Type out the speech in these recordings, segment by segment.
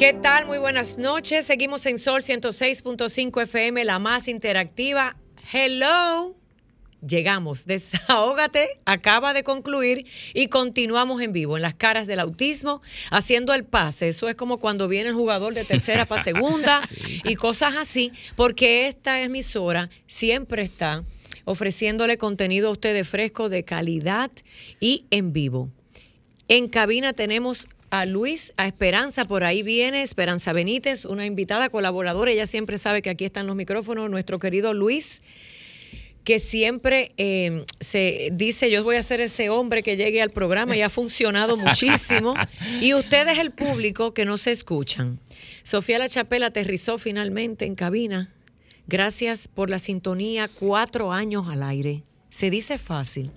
¿Qué tal? Muy buenas noches. Seguimos en Sol 106.5 FM, la más interactiva. Hello. Llegamos. Desahógate acaba de concluir y continuamos en vivo en las caras del autismo haciendo el pase. Eso es como cuando viene el jugador de tercera para segunda y cosas así, porque esta emisora siempre está ofreciéndole contenido a ustedes fresco, de calidad y en vivo. En cabina tenemos a Luis, a Esperanza, por ahí viene Esperanza Benítez, una invitada colaboradora, ella siempre sabe que aquí están los micrófonos, nuestro querido Luis, que siempre eh, se dice, yo voy a ser ese hombre que llegue al programa y ha funcionado muchísimo. Y ustedes, el público, que no se escuchan. Sofía La Chapela aterrizó finalmente en cabina. Gracias por la sintonía, cuatro años al aire. Se dice fácil.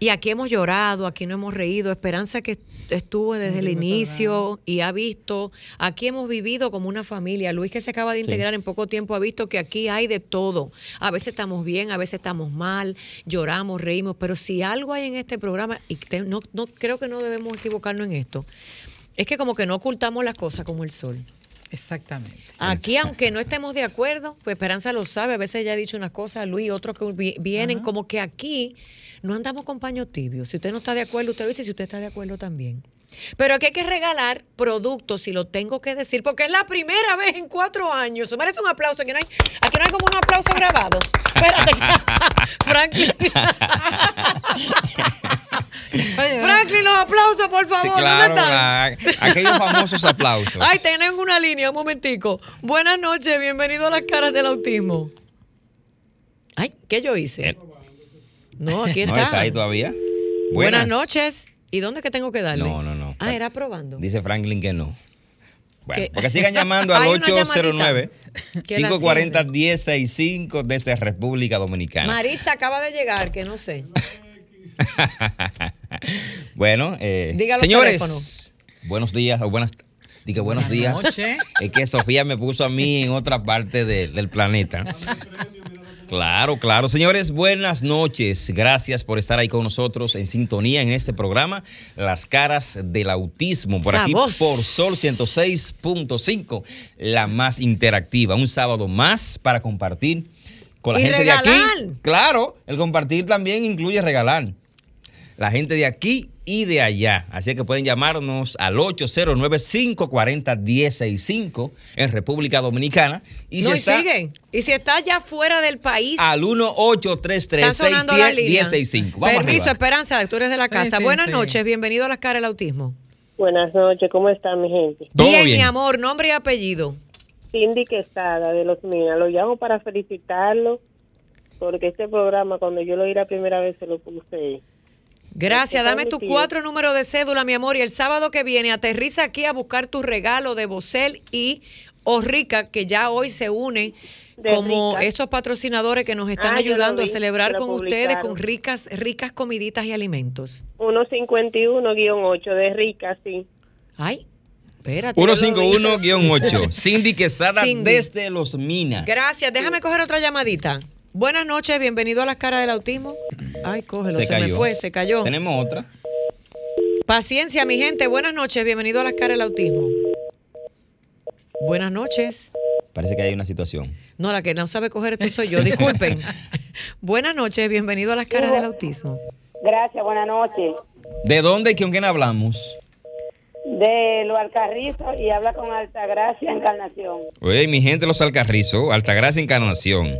Y aquí hemos llorado, aquí no hemos reído. Esperanza que estuvo desde el inicio y ha visto, aquí hemos vivido como una familia. Luis que se acaba de integrar en poco tiempo ha visto que aquí hay de todo. A veces estamos bien, a veces estamos mal, lloramos, reímos, pero si algo hay en este programa, y no, no creo que no debemos equivocarnos en esto, es que como que no ocultamos las cosas como el sol. Exactamente. Aquí, aunque no estemos de acuerdo, pues Esperanza lo sabe, a veces ya ha dicho una cosa, Luis, otros que vienen, como que aquí no andamos con paño tibio. Si usted no está de acuerdo, usted dice si usted está de acuerdo también. Pero aquí hay que regalar productos, si lo tengo que decir, porque es la primera vez en cuatro años. Se merece un aplauso. Aquí no hay, aquí no hay como un aplauso grabado. Espérate. Franklin. Franklin, los aplausos, por favor. ¿Dónde están? aquellos famosos aplausos. Ay, tienen una línea, un momentico. Buenas noches, bienvenido a las caras del autismo. Ay, ¿qué yo hice? Eh, no, aquí está. No, está ahí todavía. Buenas, noches. ¿Y dónde es que tengo que darle? No, no, no. Ah, era probando. Dice Franklin que no. Bueno, porque sigan llamando al 809-540-1065 desde República Dominicana. Maritza acaba de llegar, que no sé. bueno, eh, señores, buenos días o buenas Diga buenos días. Es que Sofía me puso a mí en otra parte del planeta. Claro, claro. Señores, buenas noches. Gracias por estar ahí con nosotros en sintonía en este programa, Las caras del autismo, por aquí por Sol 106.5, la más interactiva. Un sábado más para compartir con la gente de aquí. Claro, el compartir también incluye regalar. La gente de aquí y de allá. Así que pueden llamarnos al 809-540-1065 en República Dominicana. Y no, si está, siguen. Y si está ya fuera del país. Al 1-833-610-1065. Permiso, Esperanza, tú eres de la casa. Buenas noches, bienvenido a las caras del autismo. Buenas noches, ¿cómo está mi gente? Bien, bien, mi amor, nombre y apellido. Cindy Quesada, de Los Minas. Lo llamo para felicitarlo porque este programa, cuando yo lo oí la primera vez, se lo puse Gracias, dame tu cuatro números de cédula, mi amor. Y el sábado que viene aterriza aquí a buscar tu regalo de Bocel y Orrica, que ya hoy se une como esos patrocinadores que nos están ah, ayudando a celebrar con ustedes con ricas ricas comiditas y alimentos. 151-8 de Rica, sí. Ay, espérate. 151-8. Cindy Quesada desde Los Minas. Gracias, déjame coger otra llamadita. Buenas noches, bienvenido a las caras del autismo. Ay, cógelo, se, me fue, se cayó. Tenemos otra. Paciencia, mi gente. Buenas noches, bienvenido a las caras del autismo. Buenas noches. Parece que hay una situación. No, la que no sabe coger esto soy yo, disculpen. buenas noches, bienvenido a las caras del autismo. Gracias, buenas noches. ¿De dónde y con quién hablamos? De los Alcarrizos y habla con Altagracia Encarnación. Oye, mi gente, los Alcarrizos, Altagracia Encarnación.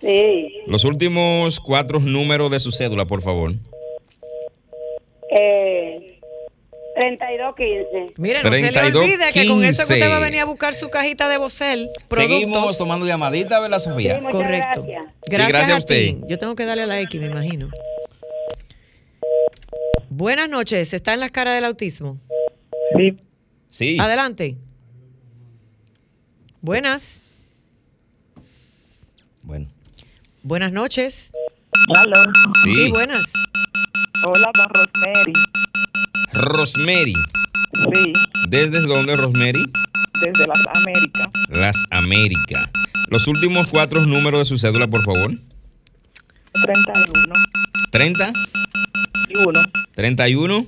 Sí. Los últimos cuatro números de su cédula, por favor. Eh, 3215. Mire, no se le olvide que con eso que usted va a venir a buscar su cajita de Bocel. Seguimos tomando llamadita, ¿verdad, Sofía? Correcto. Gracias. gracias, a, usted. Yo tengo que darle a la X, me imagino. Buenas noches. ¿Está en las caras del autismo? Sí. Sí. Adelante. Buenas. Bueno. Buenas noches. Hola. Sí. sí, buenas. Hola, con Rosemary. Rosemary. Sí. ¿Desde dónde, Rosemary? Desde las Américas. Las Américas. Los últimos cuatro números de su cédula, por favor. 31. ¿30? 1. 31.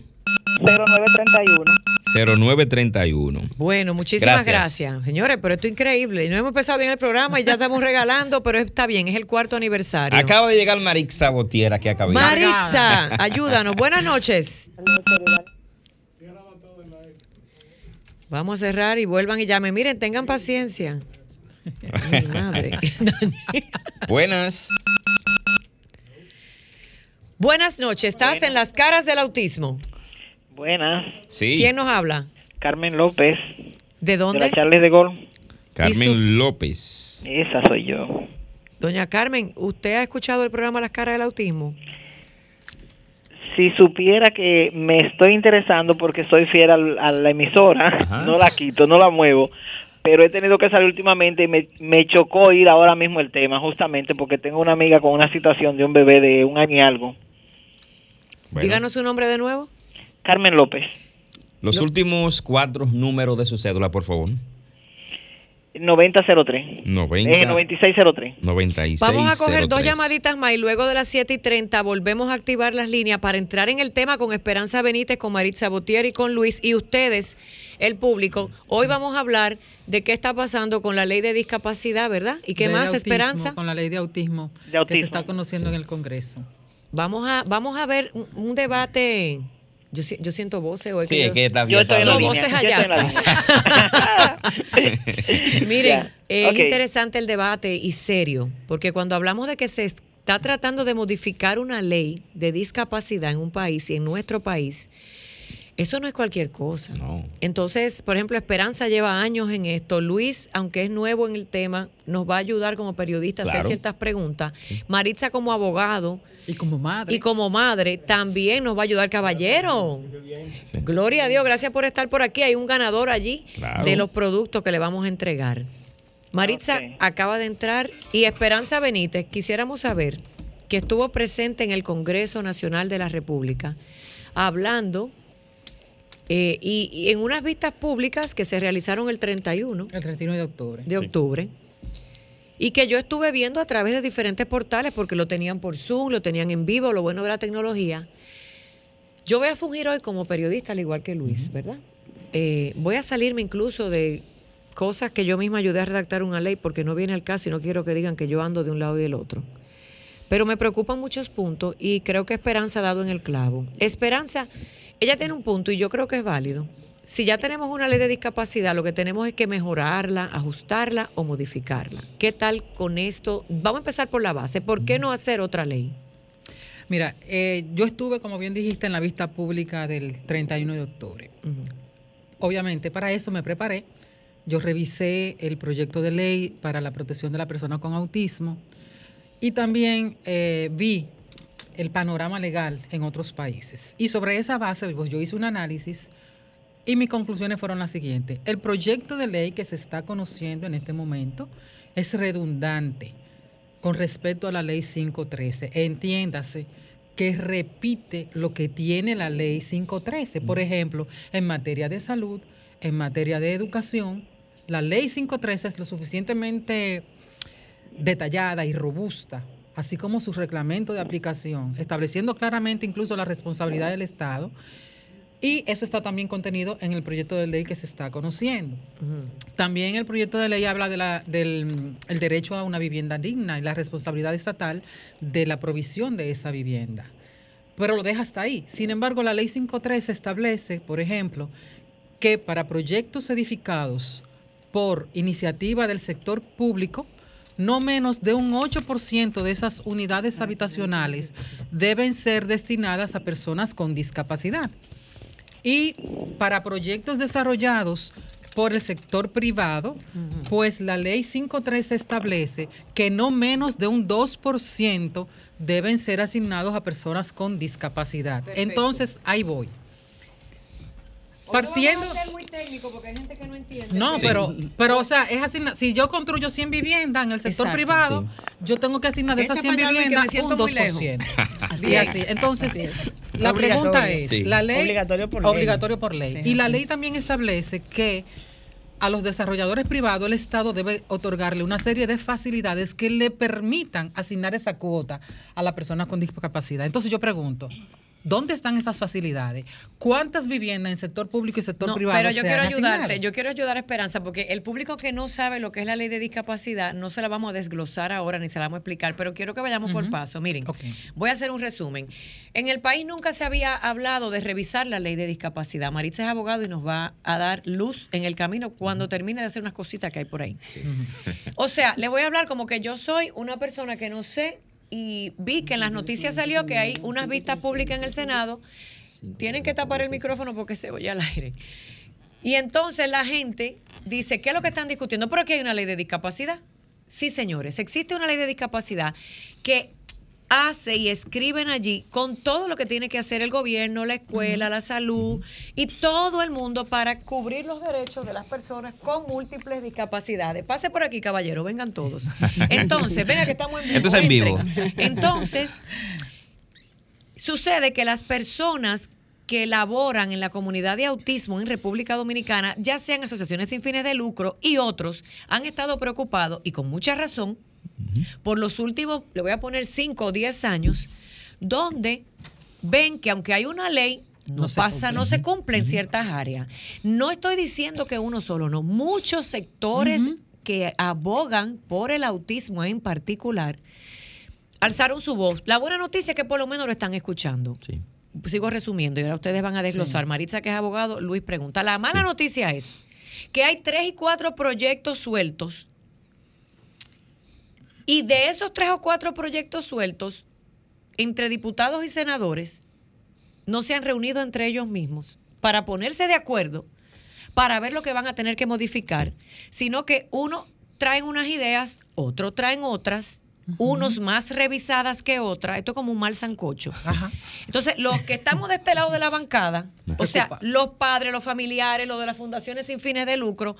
0931. 0931. Bueno, muchísimas gracias. Señores, pero esto es increíble. No hemos empezado bien el programa y ya estamos regalando, pero está bien, es el cuarto aniversario. Acaba de llegar Marixa Botiera que acaba Marixa, ayúdanos. Buenas noches. Vamos a cerrar y vuelvan y llamen. Miren, tengan paciencia. Madre. Buenas. Buenas noches. Estás en las caras del autismo. Buenas. Sí. ¿Quién nos habla? Carmen López. ¿De dónde? De la Charles de Gol. Carmen López. Esa soy yo. Doña Carmen, ¿usted ha escuchado el programa Las caras del autismo? Si supiera que me estoy interesando porque soy fiel a la emisora, no la quito, no la muevo, pero he tenido que salir últimamente y me, me chocó ir ahora mismo el tema, justamente porque tengo una amiga con una situación de un bebé de un año y algo. Díganos su nombre de nuevo. Carmen López. Los últimos cuatro números de su cédula, por favor. 9003. 90, eh, 9603. 9603. Vamos a coger dos llamaditas más y luego de las 7 y 30 volvemos a activar las líneas para entrar en el tema con Esperanza Benítez, con Maritza Botier y con Luis. Y ustedes, el público, hoy vamos a hablar de qué está pasando con la ley de discapacidad, ¿verdad? ¿Y qué más, Esperanza? Con la ley de autismo, de que se está conociendo en el Congreso. Vamos a, vamos a ver un debate yo, yo siento voces hoy. Sí, es que está Yo estoy en la voces allá. Miren, es interesante el debate y serio, porque cuando hablamos de que se está tratando de modificar una ley de discapacidad en un país y en nuestro país, eso no es cualquier cosa. Entonces, por ejemplo, Esperanza lleva años en esto. Luis, aunque es nuevo en el tema, nos va a ayudar como periodista a hacer ciertas preguntas. Maritza como abogado. Y como madre. Y como madre también nos va a ayudar, caballero. Gloria a Dios, gracias por estar por aquí. Hay un ganador allí de los productos que le vamos a entregar. Maritza acaba de entrar y Esperanza Benítez, quisiéramos saber que estuvo presente en el Congreso Nacional de la República hablando eh, y, en unas vistas públicas que se realizaron el 31. El 31 de octubre. De octubre. Y que yo estuve viendo a través de diferentes portales porque lo tenían por Zoom, lo tenían en vivo, lo bueno de la tecnología. Yo voy a fungir hoy como periodista, al igual que Luis, ¿verdad? Eh, voy a salirme incluso de cosas que yo misma ayudé a redactar una ley porque no viene al caso y no quiero que digan que yo ando de un lado y del otro. Pero me preocupan muchos puntos y creo que Esperanza ha dado en el clavo. Esperanza ella tiene un punto y yo creo que es válido. Si ya tenemos una ley de discapacidad, lo que tenemos es que mejorarla, ajustarla o modificarla. ¿Qué tal con esto? Vamos a empezar por la base. ¿Por qué no hacer otra ley? Mira, eh, yo estuve, como bien dijiste, en la vista pública del 31 de octubre. Obviamente, para eso me preparé. Yo revisé el proyecto de ley para la protección de la persona con autismo y también eh, vi el panorama legal en otros países. Y sobre esa base, pues yo hice un análisis y mis conclusiones fueron las siguientes. El proyecto de ley que se está conociendo en este momento es redundante con respecto a la ley 513. Entiéndase que repite lo que tiene la ley 513. Por ejemplo, en materia de salud, en materia de educación, la ley 513 es lo suficientemente detallada y robusta así como su reglamento de aplicación, estableciendo claramente incluso la responsabilidad del Estado. Y eso está también contenido en el proyecto de ley que se está conociendo. También el proyecto de ley habla del derecho a una vivienda digna y la responsabilidad estatal de la provisión de esa vivienda. Pero lo deja hasta ahí. Sin embargo, la ley 5.3 establece, por ejemplo, que para proyectos edificados por iniciativa del sector público, no menos de un 8% de esas unidades habitacionales deben ser destinadas a personas con discapacidad. Y para proyectos desarrollados por el sector privado, pues la ley 5.3 establece que no menos de un 2% deben ser asignados a personas con discapacidad. Entonces, ahí voy partiendo. No muy técnico porque hay gente que no entiende. No, pero, pero, o sea, es así. Si yo construyo 100 viviendas en el sector privado, yo tengo que asignar de esas 100 viviendas un 2%. así, así. Entonces, la pregunta es: la ley. Obligatorio por ley. Obligatorio por ley. y la ley también establece que a los desarrolladores privados el Estado debe otorgarle una serie de facilidades que le permitan asignar esa cuota a la persona con discapacidad. Entonces yo pregunto, ¿Dónde están esas facilidades? ¿Cuántas viviendas en sector público y sector privado? Pero yo quiero ayudarte, yo quiero ayudar a Esperanza, porque el público que no sabe lo que es la ley de discapacidad, no se la vamos a desglosar ahora ni se la vamos a explicar, pero quiero que vayamos por paso. Miren, voy a hacer un resumen. En el país nunca se había hablado de revisar la ley de discapacidad. Maritza es abogado y nos va a dar luz en el camino cuando termine de hacer unas cositas que hay por ahí. O sea, le voy a hablar como que yo soy una persona que no sé y vi que en las noticias salió que hay unas vistas públicas en el Senado. Tienen que tapar el micrófono porque se oye al aire. Y entonces la gente dice, ¿qué es lo que están discutiendo? Pero aquí hay una ley de discapacidad. Sí, señores, existe una ley de discapacidad que hace y escriben allí con todo lo que tiene que hacer el gobierno, la escuela, la salud y todo el mundo para cubrir los derechos de las personas con múltiples discapacidades. Pase por aquí, caballero, vengan todos. Entonces, venga que estamos en vivo. Entonces, en vivo. Entonces, sucede que las personas que laboran en la comunidad de autismo en República Dominicana, ya sean asociaciones sin fines de lucro y otros, han estado preocupados y con mucha razón por los últimos, le voy a poner 5 o 10 años, donde ven que aunque hay una ley, no, pasa, no se cumple en ciertas áreas. No estoy diciendo que uno solo, no. Muchos sectores que abogan por el autismo en particular alzaron su voz. La buena noticia es que por lo menos lo están escuchando. Sigo resumiendo y ahora ustedes van a desglosar. Maritza, que es abogado, Luis pregunta. La mala noticia es que hay tres y cuatro proyectos sueltos y de esos tres o cuatro proyectos sueltos, entre diputados y senadores, no se han reunido entre ellos mismos para ponerse de acuerdo, para ver lo que van a tener que modificar, sino que uno traen unas ideas, otro traen otras, unos más revisadas que otras, esto es como un mal sancocho. Entonces, los que estamos de este lado de la bancada, o sea, los padres, los familiares, los de las fundaciones sin fines de lucro,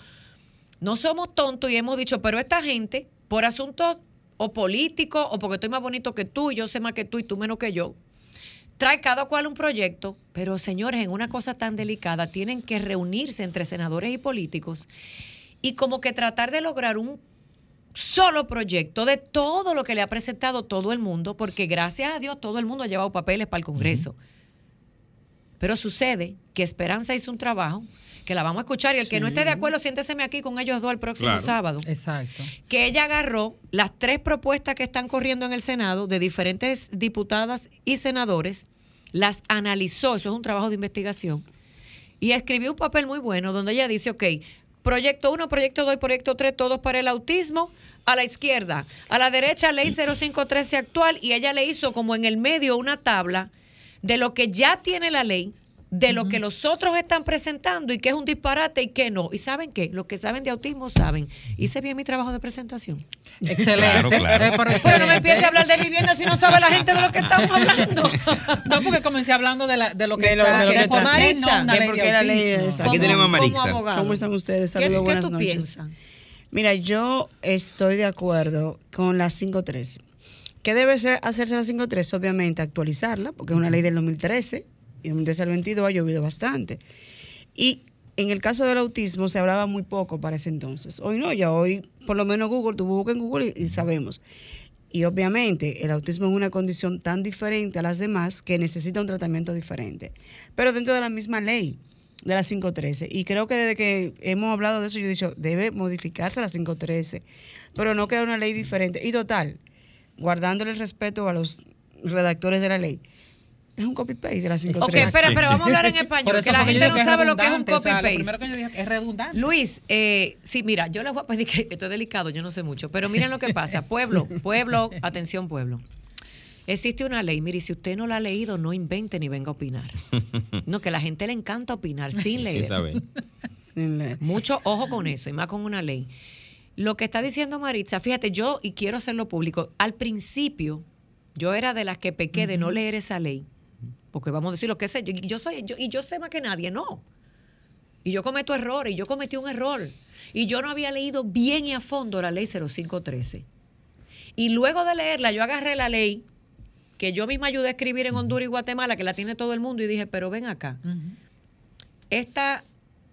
no somos tontos y hemos dicho, pero esta gente, por asuntos o político o porque estoy más bonito que tú y yo sé más que tú y tú menos que yo. Trae cada cual un proyecto, pero señores, en una cosa tan delicada tienen que reunirse entre senadores y políticos y como que tratar de lograr un solo proyecto de todo lo que le ha presentado todo el mundo, porque gracias a Dios todo el mundo ha llevado papeles para el Congreso. Pero sucede que Esperanza hizo un trabajo que la vamos a escuchar y el que no esté de acuerdo, siénteseme aquí con ellos dos el próximo sábado. Exacto. Que ella agarró las tres propuestas que están corriendo en el Senado de diferentes diputadas y senadores, las analizó, eso es un trabajo de investigación, y escribió un papel muy bueno donde ella dice, ok, proyecto 1, proyecto 2, proyecto 3, todos para el autismo, a la izquierda, a la derecha ley 0513 actual y ella le hizo como en el medio una tabla de lo que ya tiene la ley de lo que los otros están presentando y que es un disparate y que no. ¿Y saben qué? Los que saben de autismo saben. Hice bien mi trabajo de presentación. Excelente. Claro, no me empiece a hablar de vivienda si no sabe la gente de lo que estamos hablando. no, porque comencé hablando de, la, de lo que, de lo, está, de lo que Maritza, no, porque la ley es Aquí tenemos a Marixa. ¿Cómo están ustedes? Saludos, buenas ¿qué tú noches. Piensas? Mira, yo estoy de acuerdo con la 513. ¿Qué debe ser hacerse la 513? Obviamente actualizarla, porque es una ley del 2013 en el 22 ha llovido bastante. Y en el caso del autismo se hablaba muy poco para ese entonces. Hoy no, ya hoy por lo menos Google, tú buscas en Google y, sabemos. Y obviamente el autismo es una condición tan diferente a las demás que necesita un tratamiento diferente. Pero dentro de la misma ley de la 513. Y creo que desde que hemos hablado de eso, yo he dicho, debe modificarse la 513, pero no queda una ley diferente. Y total, guardándole el respeto a los redactores de la ley, es un copy-paste de la 5 Ok, espera, pero vamos a hablar en español, que la gente no sabe lo que es un copy-paste. primero que yo dije es redundante. Luis, eh, sí, mira, yo les voy a pedir que esto es delicado, yo no sé mucho, pero miren lo que pasa. Pueblo, pueblo, atención pueblo. Existe una ley, mire, si usted no la ha leído, no invente ni venga a opinar. No, que a la gente le encanta opinar sin leer. sin leer. Mucho ojo con eso, y más con una ley. Lo que está diciendo Maritza, fíjate, yo, y quiero hacerlo público, al principio yo era de las que pequé de no leer esa ley, porque vamos a decir lo que sé, yo, yo soy, yo, y yo sé más que nadie, no. Y yo cometo errores, y yo cometí un error. Y yo no había leído bien y a fondo la ley 0513. Y luego de leerla, yo agarré la ley que yo misma ayudé a escribir en Honduras y Guatemala, que la tiene todo el mundo, y dije, pero ven acá. Esta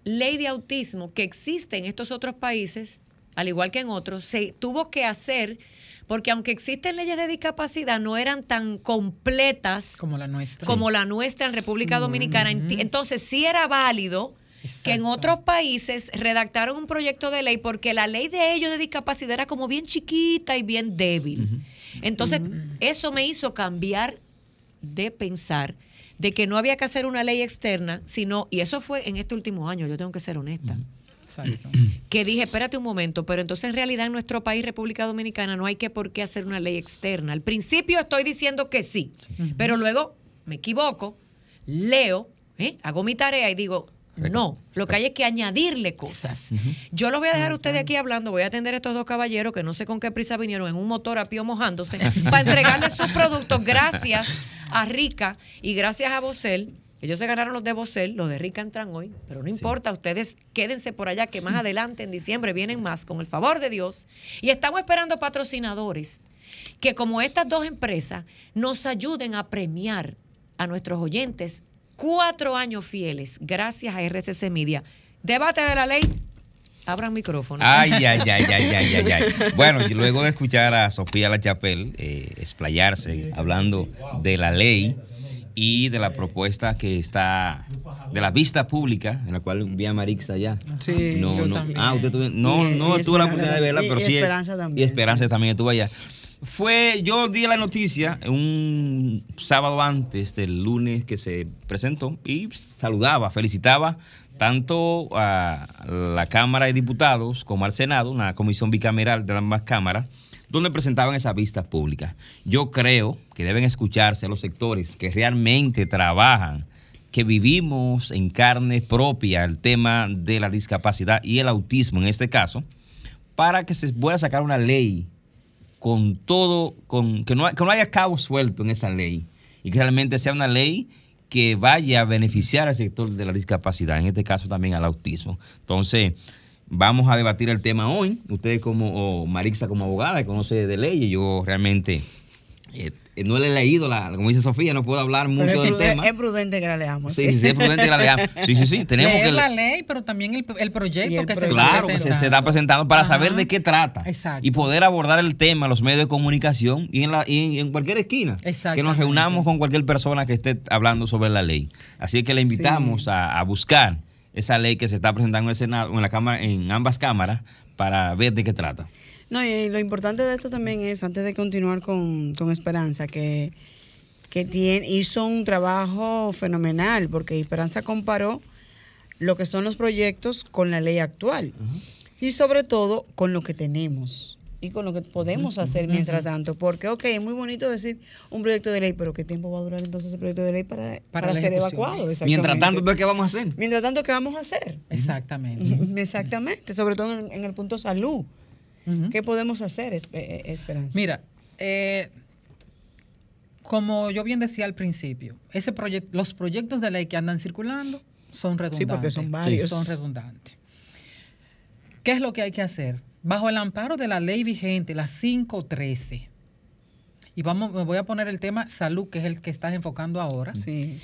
ley de autismo que existe en estos otros países, al igual que en otros, se tuvo que hacer porque aunque existen leyes de discapacidad, no eran tan completas como la nuestra, como la nuestra en República Dominicana. Entonces sí era válido que en otros países redactaron un proyecto de ley porque la ley de ellos de discapacidad era como bien chiquita y bien débil. Entonces, eso me hizo cambiar de pensar de que no había que hacer una ley externa, sino, y eso fue en este último año, yo tengo que ser honesta. Que dije, espérate un momento, pero entonces en realidad en nuestro país, República Dominicana, no hay que por qué hacer una ley externa. Al principio estoy diciendo que sí, pero luego me equivoco, leo, ¿eh? hago mi tarea y digo, no, lo que hay es que añadirle cosas. Yo los voy a dejar a ustedes aquí hablando, voy a atender a estos dos caballeros que no sé con qué prisa vinieron en un motor a pío mojándose para entregarles sus productos gracias a Rica y gracias a Bocel. Ellos se ganaron los de Bocel, los de Rica entran hoy, pero no importa, ustedes quédense por allá que más adelante en diciembre vienen más con el favor de Dios. Y estamos esperando patrocinadores que como estas dos empresas nos ayuden a premiar a nuestros oyentes cuatro años fieles, gracias a RCC Media. Debate de la ley. Abran micrófono. Ay, ay, ay, ay, ay, ay, ay. Bueno, y luego de escuchar a Sofía La Chapelle eh, explayarse hablando de la ley y de la propuesta que está de la vista pública, en la cual vi a Marix allá. Sí, no, yo no, también. Ah, usted tuvo, no, no tuvo la oportunidad de verla, pero sí. Y Esperanza también. Y Esperanza también estuvo allá. Fue, yo di la noticia un sábado antes del lunes que se presentó y saludaba, felicitaba tanto a la Cámara de Diputados como al Senado, una comisión bicameral de ambas cámaras, donde presentaban esas vistas públicas. Yo creo que deben escucharse a los sectores que realmente trabajan, que vivimos en carne propia el tema de la discapacidad y el autismo en este caso, para que se pueda sacar una ley con todo, con, que, no, que no haya cabo suelto en esa ley y que realmente sea una ley que vaya a beneficiar al sector de la discapacidad, en este caso también al autismo. Entonces, vamos a debatir el tema hoy. Ustedes como Marixa como abogada que conoce de ley, yo realmente eh, no le he leído, la, como dice Sofía, no puedo hablar mucho del tema. Es prudente que la leamos. Sí, sí, sí, es prudente que la leamos. Sí, sí, sí. Tenemos Leer que la ley, pero también el, el proyecto el que se Claro, está que se, está presentando para saber de qué trata Exacto. y poder abordar el tema en los medios de comunicación y en, la, y en cualquier esquina. Que nos reunamos con cualquier persona que esté hablando sobre la ley. Así que le invitamos a, a buscar esa ley que se está presentando en el Senado, en la cámara, en ambas cámaras, para ver de qué trata. No, y lo importante de esto también es, antes de continuar con, con Esperanza, que, que tiene, hizo un trabajo fenomenal, porque Esperanza comparó lo que son los proyectos con la ley actual. Y sobre todo con lo que tenemos y con lo que podemos hacer mientras tanto. Porque, ok, es muy bonito decir un proyecto de ley, pero ¿qué tiempo va a durar entonces ese proyecto de ley para, para, ser evacuado? Mientras tanto, ¿entonces ¿qué vamos a hacer? Mientras tanto, ¿qué vamos a hacer? Exactamente. Exactamente, sobre todo en, en el punto salud. ¿Qué podemos hacer, Esp- eh, Esperanza? Mira, eh, como yo bien decía al principio, ese proyecto, los proyectos de ley que andan circulando son redundantes. Sí, porque son varios. Son redundantes. ¿Qué es lo que hay que hacer? Bajo el amparo de la ley vigente, la 513, y vamos, me voy a poner el tema salud, que es el que estás enfocando ahora. Sí.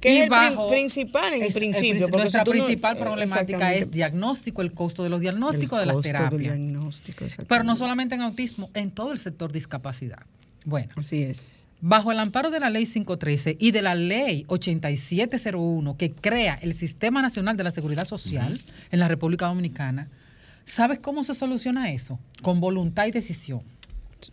Que es el bajo- principal en es- el principio. princi- porque nuestra si tú no- principal eh, problemática es diagnóstico, el costo de los diagnósticos, El de las costo del terapias. diagnóstico, Pero no solamente en autismo, en todo el sector discapacidad. Bueno, Así es. bajo el amparo de la ley 513 y de la ley 8701 que crea el Sistema Nacional de la Seguridad Social en la República Dominicana, ¿sabes cómo se soluciona eso? Con voluntad y decisión.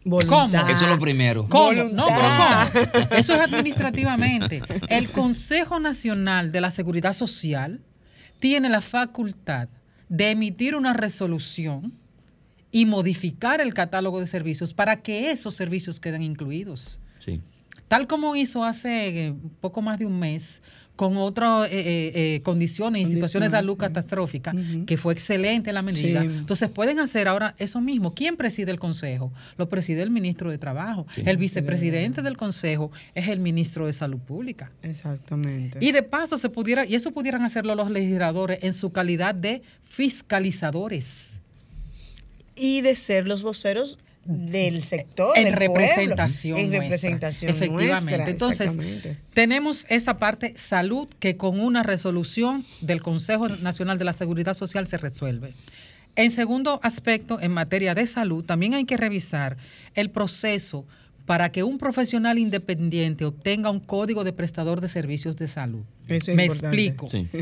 Voluntad. Eso es lo primero. ¿Cómo? No, pero ¿cómo? Eso es administrativamente. El Consejo Nacional de la Seguridad Social tiene la facultad de emitir una resolución y modificar el catálogo de servicios para que esos servicios queden incluidos. Sí. tal como hizo hace poco más de un mes con otras eh, eh, eh, condiciones y situaciones de salud catastróficas, que fue excelente la medida. Entonces pueden hacer ahora eso mismo. ¿Quién preside el Consejo? Lo preside el ministro de Trabajo. el vicepresidente del Consejo es el ministro de Salud Pública. Exactamente. Y de paso se pudiera, y eso pudieran hacerlo los legisladores en su calidad de fiscalizadores. Y de ser los voceros del sector. En representación. En representación. Efectivamente. Entonces, tenemos esa parte salud que con una resolución del Consejo Nacional de la Seguridad Social se resuelve. En segundo aspecto, en materia de salud, también hay que revisar el proceso para que un profesional independiente obtenga un código de prestador de servicios de salud. Me explico. Sí.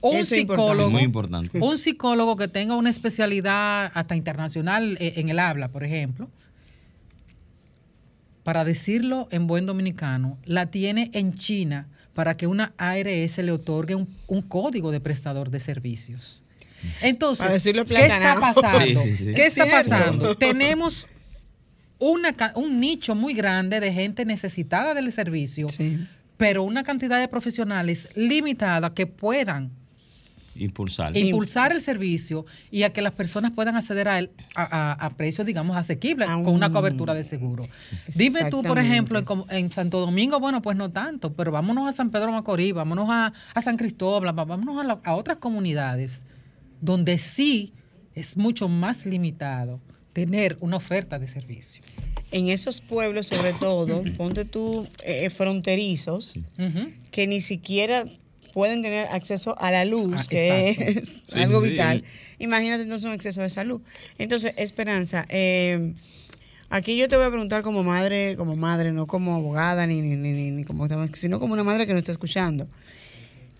un psicólogo, muy importante. un psicólogo que tenga una especialidad hasta internacional eh, en el habla, por ejemplo, para decirlo en buen dominicano, la tiene en China para que una ARS le otorgue un, código de prestador de servicios. Entonces, ¿qué está pasando? ¿Qué está pasando? Tenemos una, un nicho muy grande de gente necesitada del servicio, pero una cantidad de profesionales limitada que puedan Impulsar. Impulsar el servicio y a que las personas puedan acceder a él a, precios, digamos, asequibles, con una cobertura de seguro. Dime tú, por ejemplo, en, Santo Domingo, bueno, pues no tanto, pero vámonos a San Pedro Macorís, vámonos a, San Cristóbal, vámonos a, otras comunidades donde sí es mucho más limitado tener una oferta de servicio en esos pueblos, sobre todo, ponte tú eh, fronterizos, que ni siquiera pueden tener acceso a la luz, ah, que es algo vital. Imagínate entonces un exceso de salud. Entonces, Esperanza, eh, aquí yo te voy a preguntar como madre, como madre, no como abogada, ni, ni, ni, ni como, sino como una madre que nos está escuchando.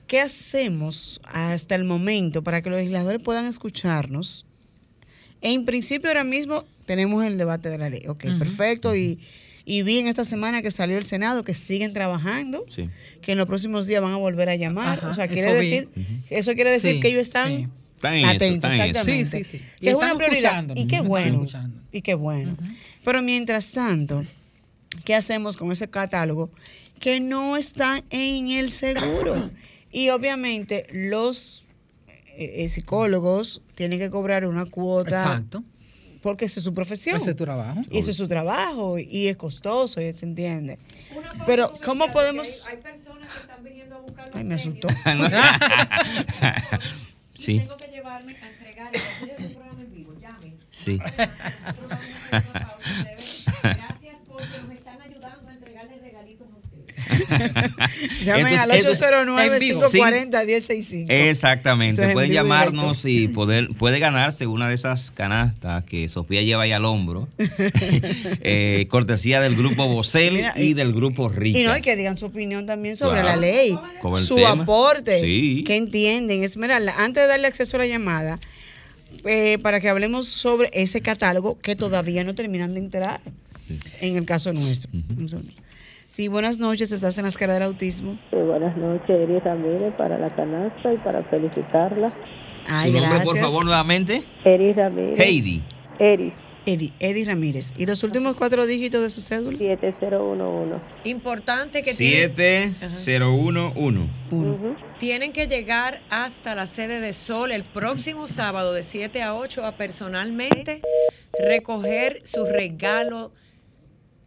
¿Qué hacemos hasta el momento para que los legisladores puedan escucharnos? En principio, ahora mismo tenemos el debate de la ley. Ok, perfecto. Y y vi en esta semana que salió el Senado que siguen trabajando, que en los próximos días van a volver a llamar. o sea, quiere decir, eso quiere decir que ellos están atentos, exactamente. Que es una prioridad. Y qué bueno. Y qué bueno. Pero mientras tanto, ¿qué hacemos con ese catálogo que no está en el seguro? Y obviamente los eh, eh, psicólogos tienen que cobrar una cuota. Exacto porque esa es su profesión. Ese es tu trabajo. Y ese es su trabajo y es costoso, y se entiende. Pero, ¿cómo podemos...? Hay, personas que están viniendo a buscar... Ay, me asustó. sí. Tengo que llevarme a entregar el programa en vivo. Llame. Sí. Llamen al 809-540-1065. Exactamente. Pueden llamarnos y poder, puede ganarse una de esas canastas que Sofía lleva ahí al hombro. Eh, cortesía del grupo Bocel y, del grupo Rica. Y no, hay que digan su opinión también sobre la ley. Su aporte. Que entienden. Esmeralda, antes de darle acceso a la llamada, eh, para que hablemos sobre ese catálogo que todavía no terminan de enterar. En el caso nuestro. Sí, buenas noches, estás en la escala del autismo. Sí, buenas noches, Eri Ramírez, para la canasta y para felicitarla. Ay, ¿Tu nombre, por favor, nuevamente? Eri Ramírez. Heidi. Eri. Eddie, Eddie Ramírez. ¿Y los últimos cuatro dígitos de su cédula? 7011. Importante que 7011. Tienen que llegar hasta la sede de Sol el próximo sábado de 7 a 8 a personalmente recoger su regalo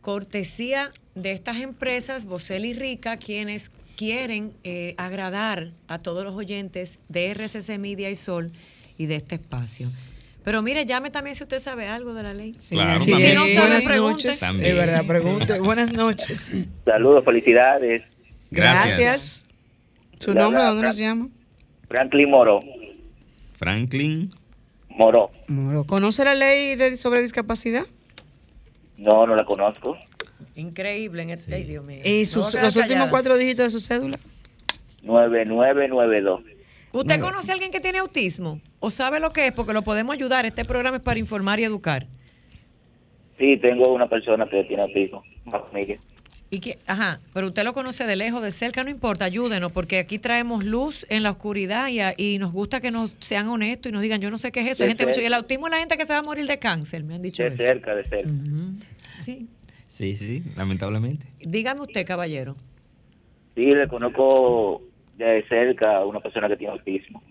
cortesía de estas empresas, Bocel y Rica, quienes quieren eh, agradar a todos los oyentes de RCC Media y Sol y de este espacio. Pero mire, llame también si usted sabe algo de la ley. Sí, claro, Si no Buenas noches. Es verdad, pregunte. Buenas noches. Saludos, felicidades. Gracias. ¿Su nombre dónde nos llama? Franklin Moro. Franklin Moro. Moro. ¿Conoce la ley de, sobre discapacidad? No, no la conozco. Increíble en el sí. Dios mío. ¿Y sus, los últimos cuatro dígitos de su cédula? 9992. ¿Usted conoce a alguien que tiene autismo? ¿O sabe lo que es? Porque lo podemos ayudar. Este programa es para informar y educar. Sí, tengo una persona que tiene autismo, una familia. Y que, ajá, pero usted lo conoce de lejos, de cerca, no importa, ayúdenos, porque aquí traemos luz en la oscuridad y, y nos gusta que nos sean honestos y nos digan, yo no sé qué es eso. gente y el autismo es la gente que se va a morir de cáncer, me han dicho. De cerca, de cerca. Sí. Sí, sí, lamentablemente. Dígame usted, caballero. Sí, le conozco de cerca a una persona que tiene autismo.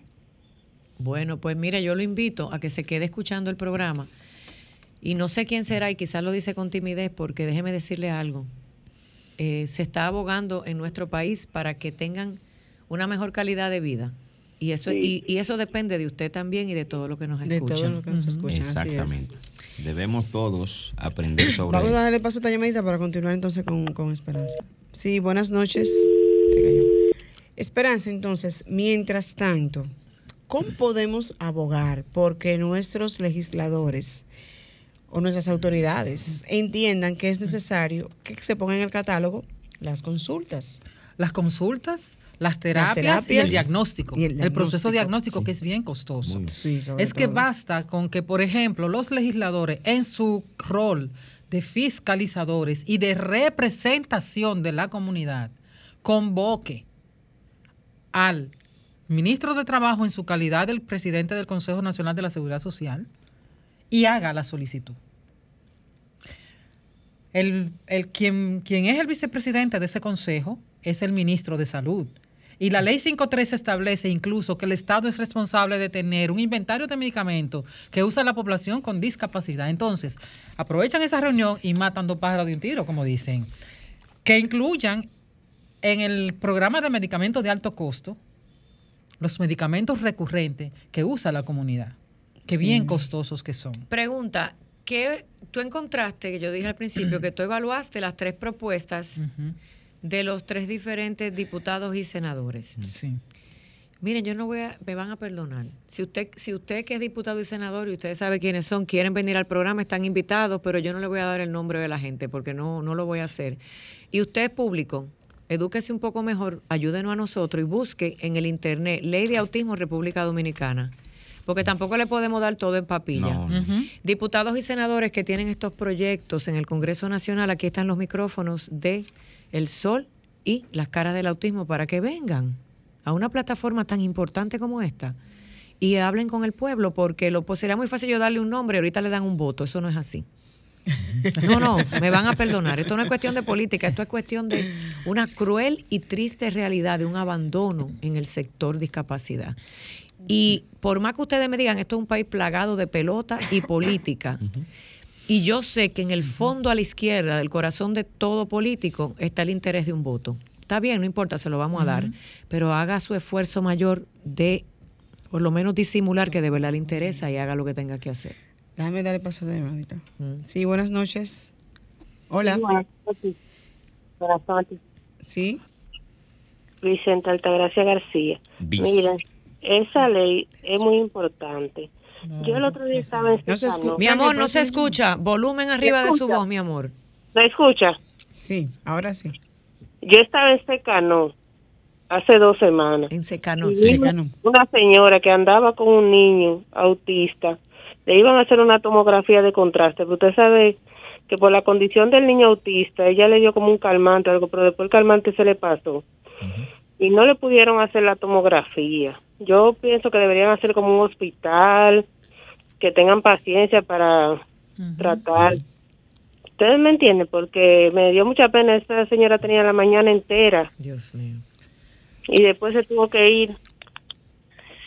Bueno, pues mire, yo lo invito a que se quede escuchando el programa. Y no sé quién será, y quizás lo dice con timidez, porque déjeme decirle algo. Eh, se está abogando en nuestro país para que tengan una mejor calidad de vida. Y eso, y, eso depende de usted también y de todo lo que nos escucha. De todo lo que nos escuchan. Exactamente. Debemos todos aprender sobre Vamos a darle paso a esta llamadita para continuar entonces con, con Esperanza. Sí, buenas noches. Esperanza, entonces, mientras tanto, ¿cómo podemos abogar porque nuestros legisladores o nuestras autoridades entiendan que es necesario que se pongan en el catálogo las consultas? Las consultas, las terapias, y el diagnóstico. el, proceso diagnóstico que es bien costoso. es que basta con que, por ejemplo, los legisladores en su rol de fiscalizadores y de representación de la comunidad convoque al ministro de Trabajo en su calidad del presidente del Consejo Nacional de la Seguridad Social y haga la solicitud. El, el quien, quien es el vicepresidente de ese consejo es el ministro de Salud. Y la ley 53 establece incluso que el Estado es responsable de tener un inventario de medicamentos que usa la población con discapacidad. Entonces, aprovechan esa reunión y matan dos pájaros de un tiro, como dicen. Que incluyan en el programa de medicamentos de alto costo los medicamentos recurrentes que usa la comunidad. Que bien costosos que son. Pregunta, ¿qué tú encontraste, que yo dije al principio, que tú evaluaste las tres propuestas de los tres diferentes diputados y senadores. Sí. Miren, yo no voy a, me van a perdonar. Si usted, si usted que es diputado y senador y usted sabe quiénes son, quieren venir al programa, están invitados, pero yo no le voy a dar el nombre de la gente porque no, no lo voy a hacer. Y usted es público, edúquese un poco mejor, ayúdenos a nosotros y busque en el internet Ley de Autismo República Dominicana. Porque tampoco le podemos dar todo en papilla. Diputados y senadores que tienen estos proyectos en el Congreso Nacional, aquí están los micrófonos de el sol y las caras del autismo para que vengan a una plataforma tan importante como esta y hablen con el pueblo, porque lo pues, sería muy fácil yo darle un nombre ahorita le dan un voto. Eso no es así. No, no, me van a perdonar. Esto no es cuestión de política, esto es cuestión de una cruel y triste realidad de un abandono en el sector discapacidad. Y por más que ustedes me digan, esto es un país plagado de pelota y política. Y yo sé que en el fondo a la izquierda, del corazón de todo político, está el interés de un voto. Está bien, no importa, se lo vamos a dar, pero haga su esfuerzo mayor de por lo menos disimular que de verdad le interesa y haga lo que tenga que hacer. Déjame darle paso de llamadita. Mm. Sí, buenas noches. Hola. buenas noches. Buenas noches. Sí. Vicente Altagracia García. Mira, esa ley es muy importante yo el otro día estaba en no Mi amor, no se escucha. Volumen arriba de su voz, mi amor. ¿Me escucha? Sí, ahora sí. Yo estaba en Secano hace dos semanas. En Secano. Una señora que andaba con un niño autista. Le iban a hacer una tomografía de contraste, pero usted sabe que por la condición del niño autista, ella le dio como un calmante o algo, pero después el calmante se le pasó y no le pudieron hacer la tomografía. Yo pienso que deberían hacer como un hospital, que tengan paciencia para tratar. Ustedes me entienden, porque me dio mucha pena, esta señora tenía la mañana entera. Dios mío. Y después se tuvo que ir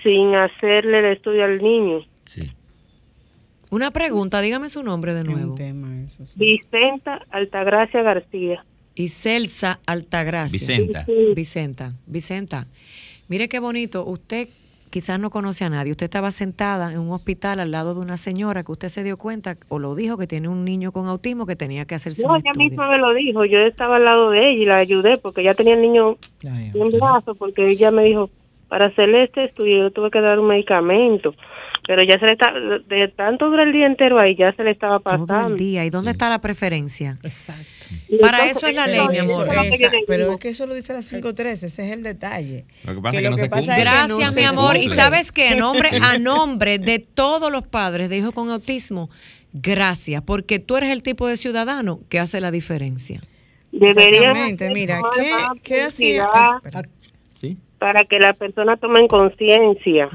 sin hacerle el estudio al niño. Sí. Una pregunta, dígame su nombre de nuevo. Vicenta Altagracia García y Celsa Altagracia. Vicenta. Vicenta. Vicenta. Mire qué bonito. Usted quizás no conoce a nadie. Usted estaba sentada en un hospital al lado de una señora que usted se dio cuenta o lo dijo que tiene un niño con autismo que tenía que hacerse no, ella misma me lo dijo. Yo estaba al lado de ella y la ayudé porque ya tenía el niño en brazo porque ella me dijo, para hacerle este estudio yo tuve que dar un medicamento pero ya se le está, de tanto dura el día entero ahí, ya se le estaba pasando. Todo el día, ¿y dónde está la preferencia? Exacto. Para eso es la ley, mi amor. pero es que eso lo dice la 5.3, ese es el detalle. Lo que pasa es que no se Gracias, mi amor. Y sabes que a nombre, a nombre de todos los padres de hijos con autismo, gracias, porque tú eres el tipo de ciudadano que hace la diferencia. Exactamente, mira, ¿qué, qué hacía? Para que la persona tome conciencia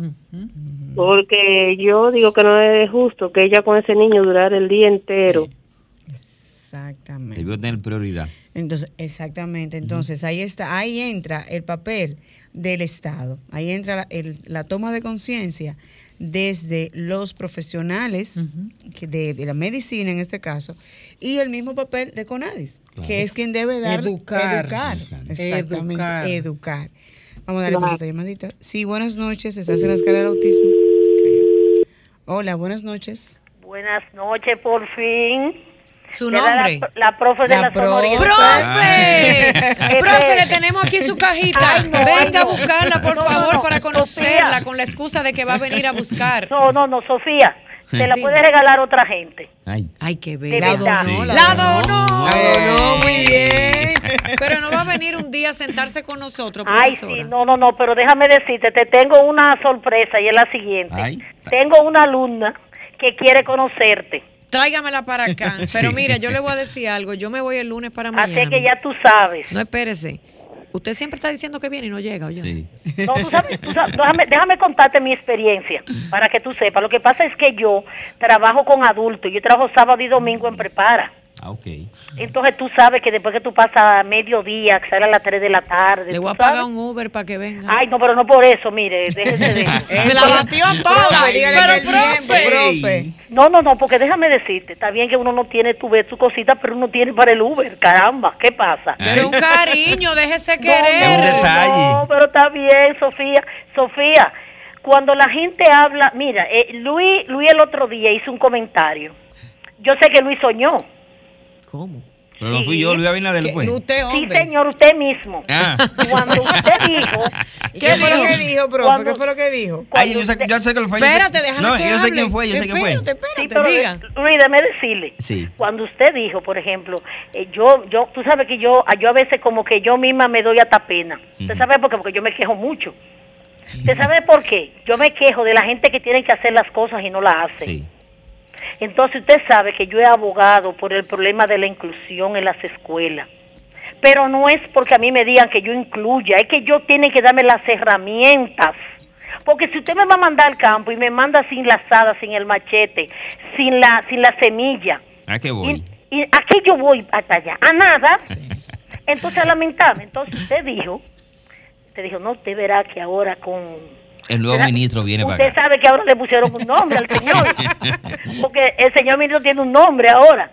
porque yo digo que no es justo que ella con ese niño durara el día entero. Exactamente. Debió tener prioridad. Entonces, exactamente. Entonces, ahí está, ahí entra el papel del Estado. Ahí entra la, toma de conciencia desde los profesionales de, la medicina en este caso y el mismo papel de CONADIS, que es quien debe dar educar. educar. Exactamente, educar. Vamos a darle claro. esta llamadita. Sí, buenas noches, estás en la escala del autismo. Hola, buenas noches. Buenas noches, por fin. Su nombre. La, profe de la, profe. ¡Profe! profe, le tenemos aquí su cajita. Venga a buscarla, por favor, para conocerla con la excusa de que va a venir a buscar. No, no, no, Sofía. Se la puede regalar otra gente. Ay, Ay qué bello. La donó. La donó. La donó, muy bien. Pero no va a venir un día a sentarse con nosotros. Ay, sí, no, no, no, pero déjame decirte, te tengo una sorpresa y es la siguiente. Tengo una alumna que quiere conocerte. Tráigamela para acá. Pero mira, yo le voy a decir algo. Yo me voy el lunes para Miami. Así que ya tú sabes. No espérese. Usted siempre está diciendo que viene y no llega, oye. Sí. No, tú sabes, déjame, déjame, contarte mi experiencia para que tú sepas. Lo que pasa es que yo trabajo con adultos. Yo trabajo sábado y domingo en prepara. Ah, ok. Entonces tú sabes que después que tú pasas mediodía, que sale a las 3 de la tarde. Le voy a pagar un Uber para que venga. Ay, no, pero no por eso, mire, déjese de Se la batió toda. pero, profe. No, no, no, porque déjame decirte, está bien que uno no tiene tu tu cosita, pero uno tiene para el Uber. Caramba, ¿qué pasa? Pero un cariño, déjese querer. No, detalle. no, pero está bien, Sofía. Sofía, cuando la gente habla, mira, eh, Luis, Luis el otro día hizo un comentario. Yo sé que Luis soñó ¿Cómo? Pero no fui yo, Luis Abinader fue. Usted, Sí, señor, usted mismo. Ah. Cuando usted dijo... ¿Qué fue lo que dijo, profe? ¿Qué fue lo que dijo? Ay, yo sé, yo sé que lo fue. Espérate, déjame No, yo sé quién fue, yo sé quién fue. Espérate, espérate, sí, pero, diga. Luis, déjame decirle. Sí. Cuando usted dijo, por ejemplo, eh, yo, yo, tú sabes que yo, yo a veces como que yo misma me doy hasta pena. ¿Usted sabe por qué? Porque yo me quejo mucho. ¿Usted sabe por qué? Yo me quejo de la gente que tiene que hacer las cosas y no las hace. Sí. Entonces usted sabe que yo he abogado por el problema de la inclusión en las escuelas. Pero no es porque a mí me digan que yo incluya, es que yo tienen que darme las herramientas. Porque si usted me va a mandar al campo y me manda sin la asada, sin el machete, sin la sin la semilla. ¿A qué voy? Y, ¿A qué yo voy hasta allá? A nada. Entonces, lamentable. Entonces usted dijo, usted dijo, no, usted verá que ahora con el nuevo ministro viene para Usted sabe que ahora le pusieron un nombre al señor. porque el señor ministro tiene un nombre ahora.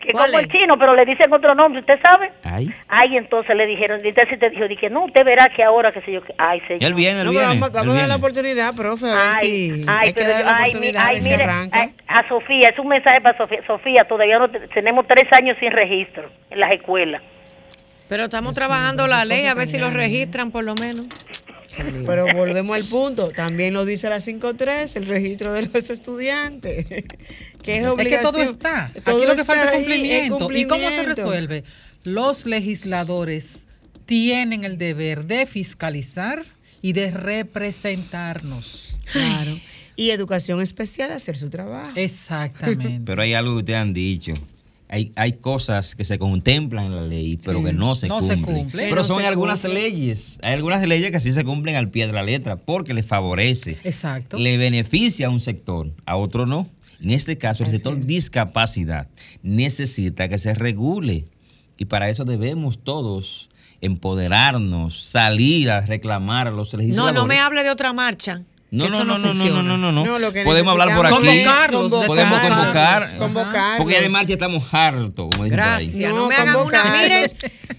Que como el chino, pero le dicen otro nombre, ¿usted sabe? Ay. Ay, entonces le dijeron, entonces te dijo, dije, no, usted verá que ahora, que sé yo, ay, señor. Él viene, él viene. Vamos, vamos a dar la oportunidad, profe, a ver ay, si ay, pero yo, ay, ay, mire, a Sofía, es un mensaje para Sofía. Sofía, todavía no tenemos tres años sin registro en las escuelas. Pero estamos trabajando la ley, a ver si lo registran por lo menos. Pero volvemos al punto, también lo dice la 5.3, el registro de los estudiantes, que es obligación. Es que todo está, aquí lo que falta es cumplimiento. ¿Y cómo se resuelve? Los legisladores tienen el deber de fiscalizar y de representarnos. Claro. Y educación especial hacer su trabajo. Exactamente. Pero hay algo que ustedes han dicho hay, hay cosas que se contemplan en la ley, pero que no se cumplen. Pero son algunas leyes, hay algunas leyes que sí se cumplen al pie de la letra, porque le favorece, Exacto. le beneficia a un sector, a otro no. En este caso, el sector discapacidad necesita que se regule y para eso debemos todos empoderarnos, salir a reclamar a los legisladores. No, no me hable de otra marcha. No, no, no, no, no, no, no, no, Podemos hablar por aquí. podemos convocar. Convocar. Porque además ya estamos hartos, como dicen Gracias. No, me hagan una. Miren,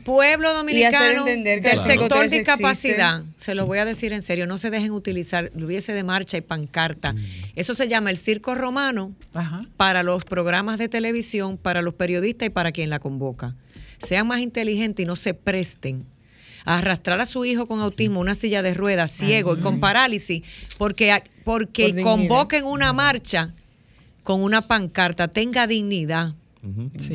pueblo dominicano del sector discapacidad, se lo voy a decir en serio, no se dejen utilizar hubiese de marcha y pancarta. Mm. Eso se llama el circo romano para los programas de televisión, para los periodistas y para quien la convoca. Sean más inteligentes y no se presten arrastrar a su hijo con autismo una silla de ruedas, ciego y con parálisis, porque, porque convoquen una marcha con una pancarta, tenga dignidad.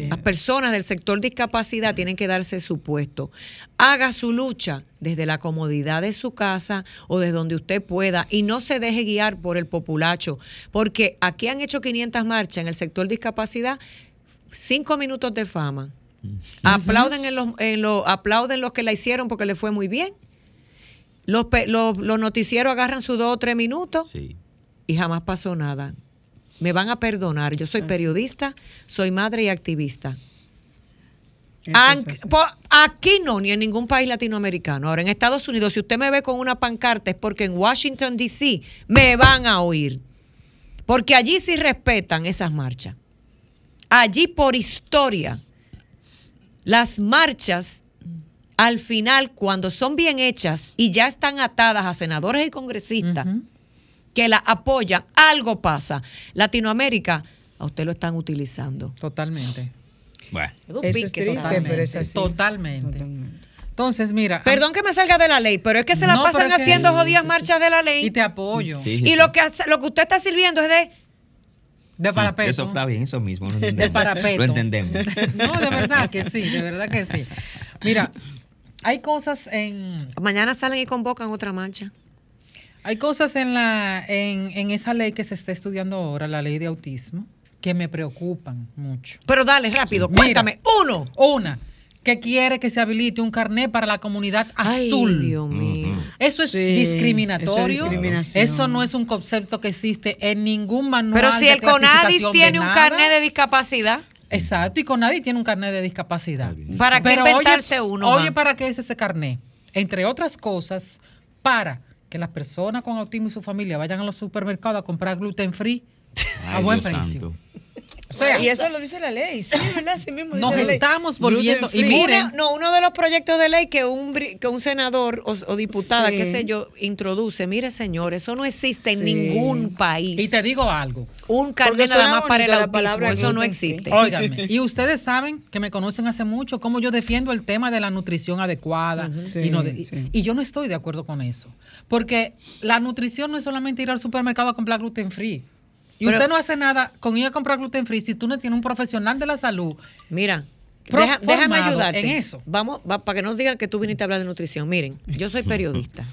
Las personas del sector discapacidad tienen que darse su puesto. Haga su lucha desde la comodidad de su casa o desde donde usted pueda y no se deje guiar por el populacho, porque aquí han hecho 500 marchas en el sector discapacidad, cinco minutos de fama Aplauden, en los, en los, aplauden los que la hicieron porque le fue muy bien. Los, los, noticieros agarran sus dos o tres minutos y jamás pasó nada. me van a perdonar, yo soy periodista, soy madre y activista. aquí no, ni en ningún país latinoamericano. Ahora, en Estados Unidos, si usted me ve con una pancarta es porque en Washington, D.C. me van a oír. Porque allí sí respetan esas marchas. Allí por historia, las marchas, al final, cuando son bien hechas y ya están atadas a senadores y congresistas, que la apoyan, algo pasa. Latinoamérica, a usted lo están utilizando. Totalmente. Bueno. Eso es triste, pero es así. Totalmente. Entonces, mira. Perdón que me salga de la ley, pero es que se la pasan haciendo jodidas marchas de la ley. Y te apoyo. y lo que, lo que usted está sirviendo es de. De parapeto. Eso está bien, eso mismo. Lo entendemos. De parapeto. Lo entendemos. No, de verdad que sí, de verdad que sí. Mira, hay cosas en. Mañana salen y convocan otra marcha. Hay cosas en, la, en, esa ley que se está estudiando ahora, la ley de autismo, que me preocupan mucho. Pero dale, rápido, cuéntame. Uno. Una que quiere que se habilite un carnet para la comunidad azul. Dios mío. Eso es discriminatorio. Eso, no es un concepto que existe en ningún manual. Pero si el CONADIS tiene un carnet de discapacidad. Exacto, y CONADIS tiene un carnet de discapacidad. ¿Para qué inventarse uno? Oye, ¿para qué es ese carnet? Entre otras cosas, para que las personas con autismo y su familia vayan a los supermercados a comprar gluten free a buen precio. O sea, y eso lo dice la ley, sí, ¿verdad? Sí mismo nos estamos volviendo. Y miren, no, uno de los proyectos de ley que un, que un senador o, diputada, qué sé yo, introduce, mire señor, eso no existe en ningún país. Y te digo algo. Un carnet nada más para el autismo, eso no existe. Óigame, y ustedes saben que me conocen hace mucho, cómo yo defiendo el tema de la nutrición adecuada. y, y yo no estoy de acuerdo con eso. Porque la nutrición no es solamente ir al supermercado a comprar gluten free. Y usted no hace nada con ir a comprar gluten free si tú no tienes un profesional de la salud. Mira, déjame ayudarte en eso. Vamos, para que no digan que tú viniste a hablar de nutrición. Miren, yo soy periodista.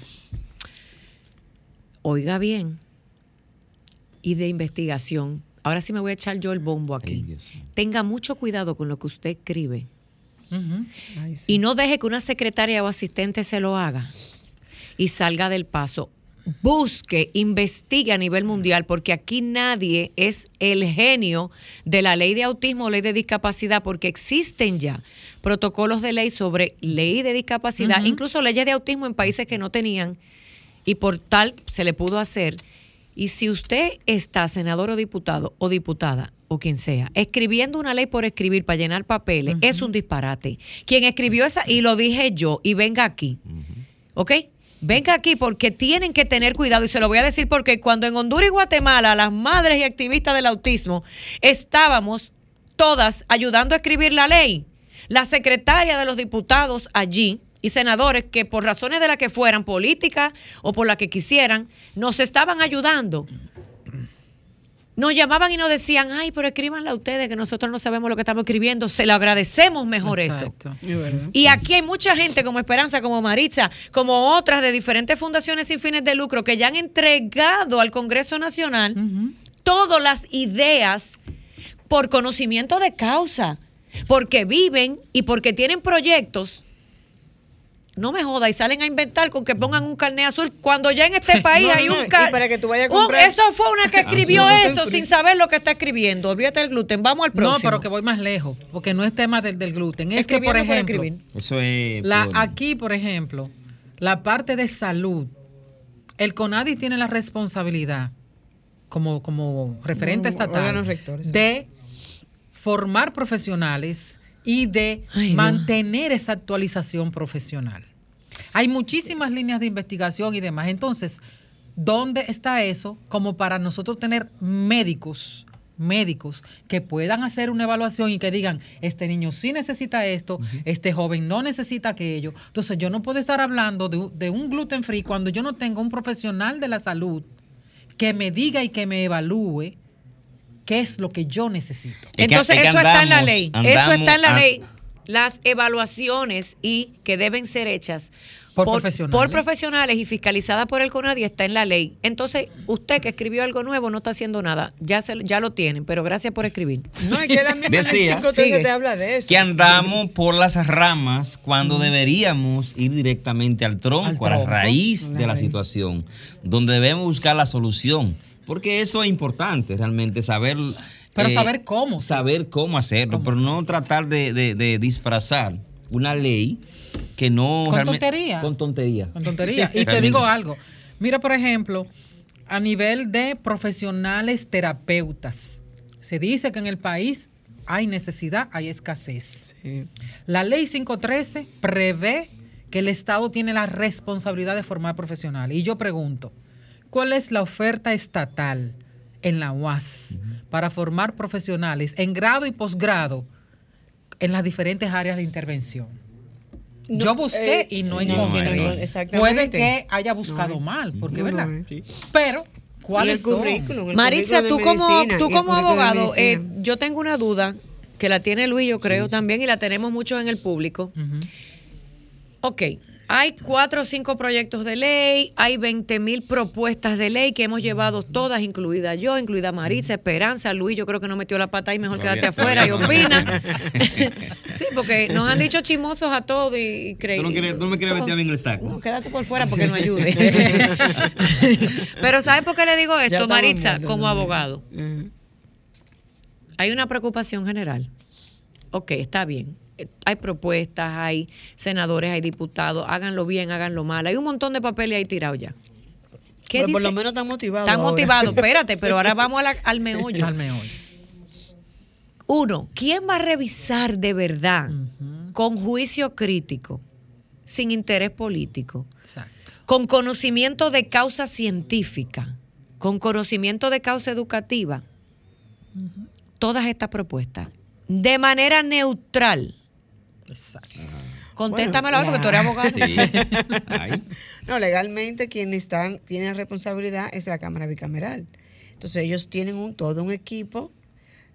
Oiga bien. Y de investigación. Ahora sí me voy a echar yo el bombo aquí. Tenga mucho cuidado con lo que usted escribe. Y no deje que una secretaria o asistente se lo haga y salga del paso busque, investigue a nivel mundial, porque aquí nadie es el genio de la ley de autismo o ley de discapacidad, porque existen ya protocolos de ley sobre ley de discapacidad, incluso leyes de autismo en países que no tenían, y por tal se le pudo hacer. Y si usted está, senador o diputado o diputada o quien sea, escribiendo una ley por escribir para llenar papeles, es un disparate. Quien escribió esa, y lo dije yo, y venga aquí, ¿ok? Venga aquí porque tienen que tener cuidado y se lo voy a decir porque cuando en Honduras y Guatemala las madres y activistas del autismo estábamos todas ayudando a escribir la ley, la secretaria de los diputados allí y senadores que por razones de las que fueran políticas o por las que quisieran, nos estaban ayudando nos llamaban y nos decían, ay, pero escríbanla ustedes, que nosotros no sabemos lo que estamos escribiendo. Se lo agradecemos mejor eso. Y aquí hay mucha gente como Esperanza, como Maritza, como otras de diferentes fundaciones sin fines de lucro que ya han entregado al Congreso Nacional todas las ideas por conocimiento de causa, porque viven y porque tienen proyectos no me joda, y salen a inventar con que pongan un carnet azul cuando ya en este país hay un carnet. para que tú vayas a comprar. eso fue una que escribió eso sin saber lo que está escribiendo. Olvídate del gluten. Vamos al próximo. No, pero que voy más lejos, porque no es tema del, gluten. Es que, por ejemplo, eso es la, aquí, por ejemplo, la parte de salud, el CONADIS tiene la responsabilidad, como, como referente estatal, de formar profesionales y de mantener esa actualización profesional. Hay muchísimas líneas de investigación y demás. Entonces, ¿dónde está eso como para nosotros tener médicos? médicos que puedan hacer una evaluación y que digan, este niño sí necesita esto, este joven no necesita aquello. Entonces yo no puedo estar hablando de, de, un gluten free cuando yo no tengo un profesional de la salud que me diga y que me evalúe qué es lo que yo necesito. Entonces eso está en la ley. eso está en la ley. Las evaluaciones y que deben ser hechas por, profesionales. y fiscalizada por el CONADI está en la ley. Entonces, usted que escribió algo nuevo no está haciendo nada. Ya se, ya lo tienen, pero gracias por escribir. No, es que la misma Decía, te habla de eso. Que andamos por las ramas cuando deberíamos ir directamente al tronco, a la raíz de la situación, donde debemos buscar la solución Porque eso es importante, realmente, saber... Pero eh, saber cómo. Saber cómo hacerlo, pero no tratar de, disfrazar una ley que no... Con tontería. Con tontería. Con tontería. Y te digo algo. Mira, por ejemplo, a nivel de profesionales terapeutas, se dice que en el país hay necesidad, hay escasez. La ley 513 prevé que el Estado tiene la responsabilidad de formar profesionales. Y yo pregunto, ¿cuál es la oferta estatal en la UAS para formar profesionales en grado y posgrado en las diferentes áreas de intervención? Yo busqué eh, y no encontré. Puede que haya buscado mal, porque verdad. Pero ¿Cuál es el currículum? Maritza, tú como, tú como abogado, eh, yo tengo una duda que la tiene Luis, yo creo también, y la tenemos mucho en el público. Ok, hay cuatro o cinco proyectos de ley, hay 20 mil propuestas de ley que hemos llevado todas, incluida yo, incluida Marisa, Esperanza, Luis, yo creo que no metió la pata ahí, mejor quédate afuera y opina. sí, porque nos han dicho chimosos a todos y, creí. ¿Tú no, me quieres meter a mí en el saco? No, quédate por fuera porque no ayude. Pero ¿sabes por qué le digo esto, Maritza, como abogado? Hay una preocupación general. Ok, está bien hay propuestas, hay senadores, hay diputados, háganlo bien, háganlo mal. Hay un montón de papeles ahí tirados ya. pero por lo menos están motivados. Están motivados, espérate, pero ahora vamos al meollo. Al meollo. Uno, ¿quién va a revisar de verdad, con juicio crítico, sin interés político, con conocimiento de causa científica, con conocimiento de causa educativa, todas estas propuestas, de manera neutral? Exacto. Contéstame bueno, porque tú eres abogado. Sí. no, legalmente quien están, tiene responsabilidad es la Cámara Bicameral. Entonces ellos tienen un, todo un equipo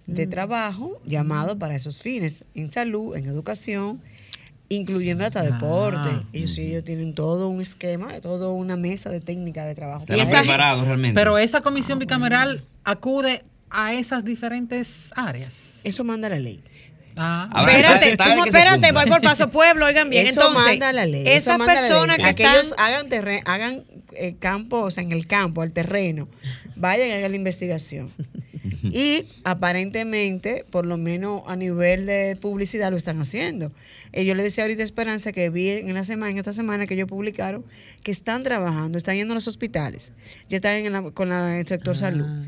de mm. trabajo llamado para esos fines, en salud, en educación, incluyendo hasta deporte. Ah. Ellos, ellos tienen todo un esquema, toda una mesa de técnica de trabajo. Están preparados realmente. Pero esa comisión bicameral acude a esas diferentes áreas. Eso manda la ley. Ah. espérate, espérate, voy por paso pueblo, oigan bien. Eso Entonces, manda la ley. Esas personas que Aquellos hagan, hagan eh, campo, o sea, en el campo, al terreno, vayan a hacer la investigación. Y aparentemente, por lo menos a nivel de publicidad, lo están haciendo. Eh, yo le decía ahorita a Esperanza que vi en la semana, en esta semana que ellos publicaron, que están trabajando, están yendo a los hospitales, ya están en con el sector salud ah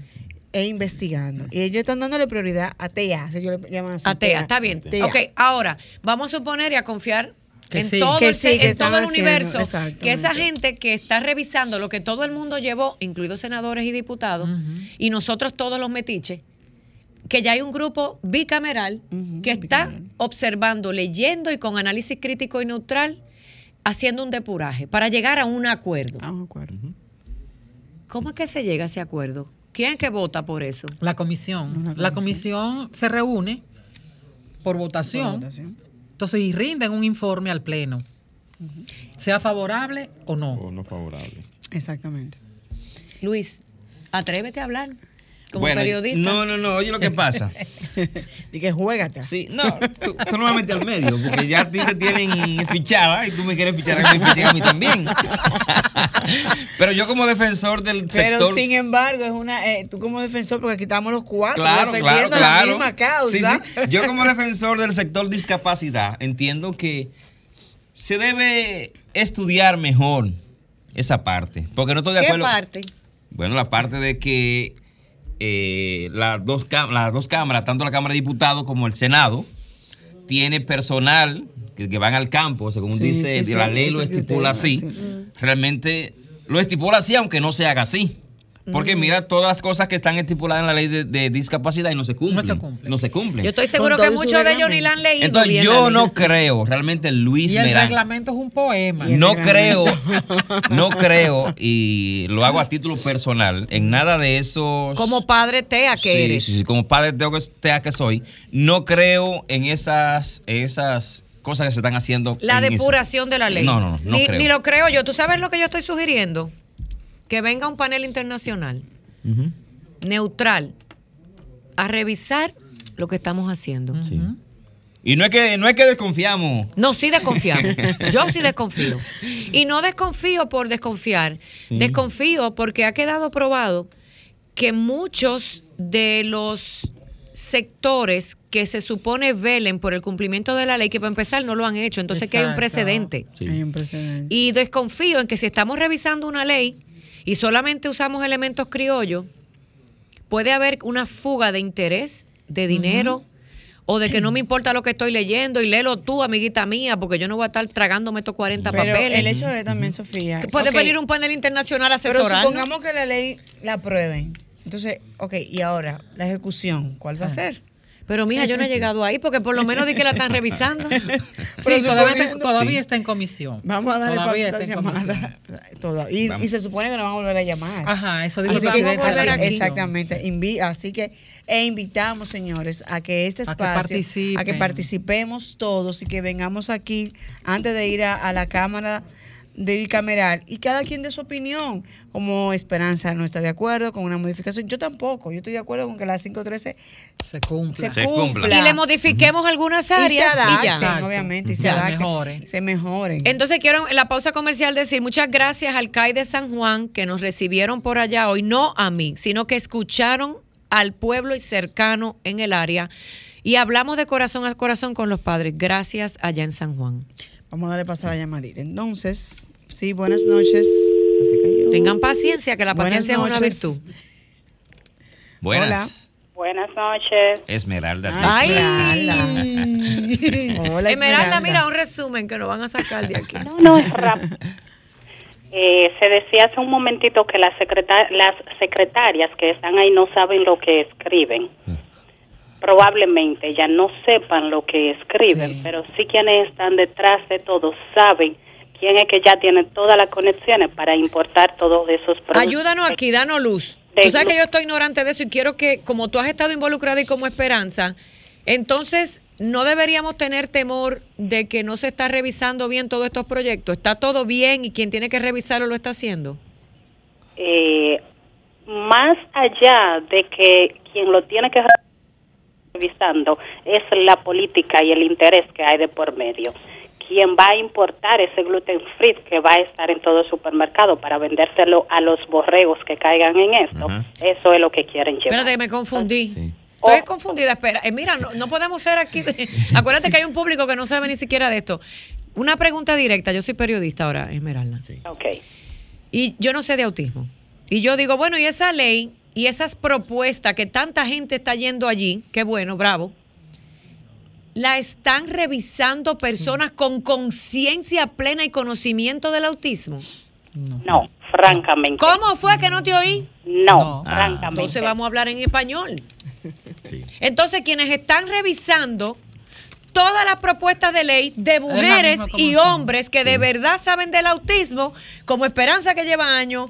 e investigando. Y ellos están dándole prioridad a TEA, si ellos le llaman así. A TEA, está bien. Ok, ahora, vamos a suponer y a confiar en todo, el, universo, que esa gente que está revisando lo que todo el mundo llevó, incluidos senadores y diputados, y nosotros todos los metiches, que ya hay un grupo bicameral que está observando, leyendo y con análisis crítico y neutral, haciendo un depuraje para llegar a un acuerdo. A un acuerdo. ¿Cómo es que se llega a ese acuerdo? ¿Quién es que vota por eso? La comisión. La comisión se reúne por votación. Entonces, y rinden un informe al Pleno. Sea favorable o no. O no favorable. Exactamente. Luis, atrévete a hablar como periodista. No, no, no, oye lo que pasa. Dije, juégate. Sí, no, tú, no me metes al medio, porque ya a ti te tienen fichada y tú me quieres fichar a mí, a mí también. Pero yo como defensor del sector... Pero sin embargo, es una, eh, tú como defensor, porque aquí estamos los cuatro defendiendo la misma causa. Sí, Yo como defensor del sector discapacidad entiendo que se debe estudiar mejor esa parte, porque no estoy de acuerdo... ¿Qué parte? Bueno, la parte de que eh, las, dos las dos cámaras, tanto la Cámara de Diputados como el Senado, tiene personal que, van al campo, según dice la ley lo estipula así. Realmente lo estipula así, aunque no se haga así. Porque mira todas las cosas que están estipuladas en la ley de, discapacidad y no se cumplen. No se cumplen. Yo estoy seguro que muchos de ellos ni la han leído. Entonces yo no creo, realmente Luis Y el reglamento es un poema. No creo, no creo, y lo hago a título personal, en nada de esos... Como padre TEA que eres. Sí, sí, como padre TEA que soy, no creo en esas, esas cosas que se están haciendo. La depuración de la ley. No, no, no, no ni, creo. Ni lo creo yo. ¿Tú sabes lo que yo estoy sugiriendo? Que venga un panel internacional neutral a revisar lo que estamos haciendo. Y no es que no es que desconfiamos. No, sí desconfiamos. Yo sí desconfío. Y no desconfío por desconfiar. Desconfío porque ha quedado probado que muchos de los sectores que se supone velen por el cumplimiento de la ley, que para empezar no lo han hecho, entonces que hay un precedente. Hay un precedente. Y desconfío en que si estamos revisando una ley y solamente usamos elementos criollos, puede haber una fuga de interés, de dinero. O de que no me importa lo que estoy leyendo y léelo tú, amiguita mía, porque yo no voy a estar tragándome estos 40 Pero papeles. El hecho de también, Sofía. puede venir un panel internacional a asesorar. Pero supongamos que la ley la aprueben. Entonces, ok, y ahora, la ejecución, ¿cuál va a ah. ser? Pero mija, yo no he llegado ahí porque por lo menos di que la están revisando. sí, todavía, está, en comisión. Vamos a darle paso a esta llamada. Y, y, se supone que nos van a volver a llamar. Ajá, eso dijo Exactamente. así que e invitamos, señores, a que este espacio, a que, participemos todos y que vengamos aquí antes de ir a la Cámara de bicameral y cada quien de su opinión. Como Esperanza no está de acuerdo con una modificación, yo tampoco. Yo estoy de acuerdo con que la 513 se cumpla. Se, cumpla. Y le modifiquemos algunas áreas y, se adapten, obviamente, y se adapten, se mejoren. Entonces quiero en la pausa comercial decir muchas gracias al CAI de San Juan que nos recibieron por allá hoy, no a mí, sino que escucharon al pueblo y cercano en el área y hablamos de corazón a corazón con los padres. Gracias allá en San Juan. Vamos a darle paso a la llamadita. Entonces, sí, buenas noches. Tengan paciencia, que la paciencia es una virtud. Buenas. Hola. Buenas noches. Esmeralda. Ay. Esmeralda. Hola, Esmeralda. mira un resumen que nos van a sacar de aquí. No, no, es rápido. Eh, se decía hace un momentito que las, las secretarias que están ahí no saben lo que escriben. Probablemente ya no sepan lo que escriben, pero sí quienes están detrás de todo saben quién es que ya tiene todas las conexiones para importar todos esos productos. Ayúdanos aquí, danos luz. Tú sabes que yo estoy ignorante de eso y quiero que, como tú has estado involucrada y como esperanza, entonces no deberíamos tener temor de que no se está revisando bien todos estos proyectos. ¿Está todo bien y quien tiene que revisarlo lo está haciendo? Eh, más allá de que quien lo tiene que revisando es la política y el interés que hay de por medio. Quien va a importar ese gluten free que va a estar en todo el supermercado para vendérselo a los borregos que caigan en esto, eso es lo que quieren llevar. Espérate, me confundí. Estoy oh. confundida, espera. Eh, mira, no, podemos ser aquí. acuérdate que hay un público que no sabe ni siquiera de esto. Una pregunta directa. Yo soy periodista ahora, Esmeralda. Sí. Ok. Y yo no sé de autismo. Y yo digo, bueno, ¿y esa ley y esas propuestas que tanta gente está yendo allí, qué bueno, bravo, la están revisando personas con conciencia plena y conocimiento del autismo? No. francamente. ¿Cómo fue que no te oí? No, ah. francamente. Entonces vamos a hablar en español. Entonces quienes están revisando todas las propuestas de ley de mujeres y hombres que de verdad saben del autismo, como Esperanza que lleva años,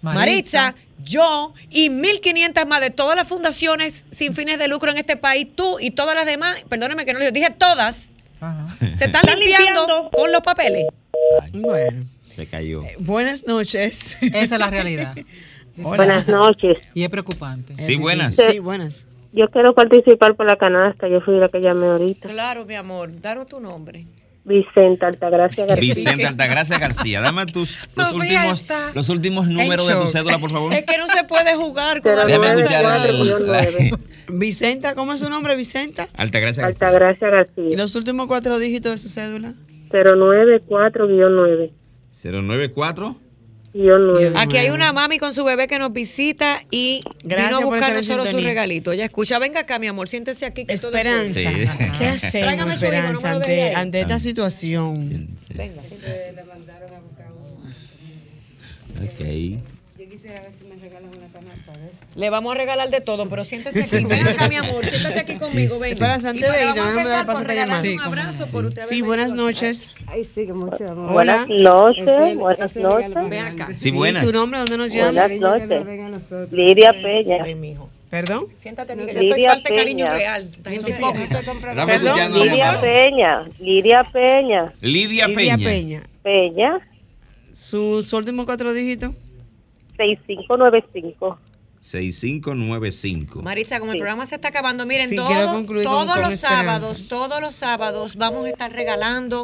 Maritza yo y 1.500 más de todas las fundaciones sin fines de lucro en este país, tú y todas las demás, perdóneme que no lo dije, todas, se están, limpiando, con los papeles. bueno. Se cayó. Eh, buenas noches. Esa es la realidad. Buenas noches. Y es preocupante. Sí, buenas. Sí, buenas. Yo quiero participar por la canasta, yo fui la que llamé ahorita. Claro, mi amor, daros tu nombre. Vicente Altagracia García. Vicente Altagracia García. Dame tus los últimos, los últimos números de tu cédula, por favor. Es que no se puede jugar con Déjame escuchar el, Vicenta, ¿cómo es su nombre, Vicenta? Altagracia García. Altagracia García. ¿Y los últimos cuatro dígitos de su cédula? 094-9. 094 Aquí hay una mami con su bebé que nos visita y Gracias vino a buscar nosotros su regalito. Ella escucha, venga acá, mi amor, siéntese aquí. esperanza. ¿Qué hacemos, Esperanza, ante, ante, esta situación? Venga, le mandaron a buscar Ok. Le vamos a regalar de todo, pero siéntese aquí. Ven acá, mi amor. Siéntate aquí conmigo. Ven. Para antes de ir, déjame dar paso a llamada. Sí, un abrazo por usted. Sí, buenas noches. Ay, sí, que mucho amor. Buenas noches. Buenas noches. Ven acá. Sí, buenas. ¿Su nombre? ¿Dónde nos llama? Buenas noches. Lidia Peña. ¿Perdón? Siéntate aquí, que yo estoy falta de cariño real. Perdón, Lidia Peña. Lidia Peña. Lidia Peña. Lidia Peña. Peña. ¿Sus últimos cuatro dígitos? 6595. 6595. Marisa, como el programa se está acabando, miren, todos los sábados, todos los sábados vamos a estar regalando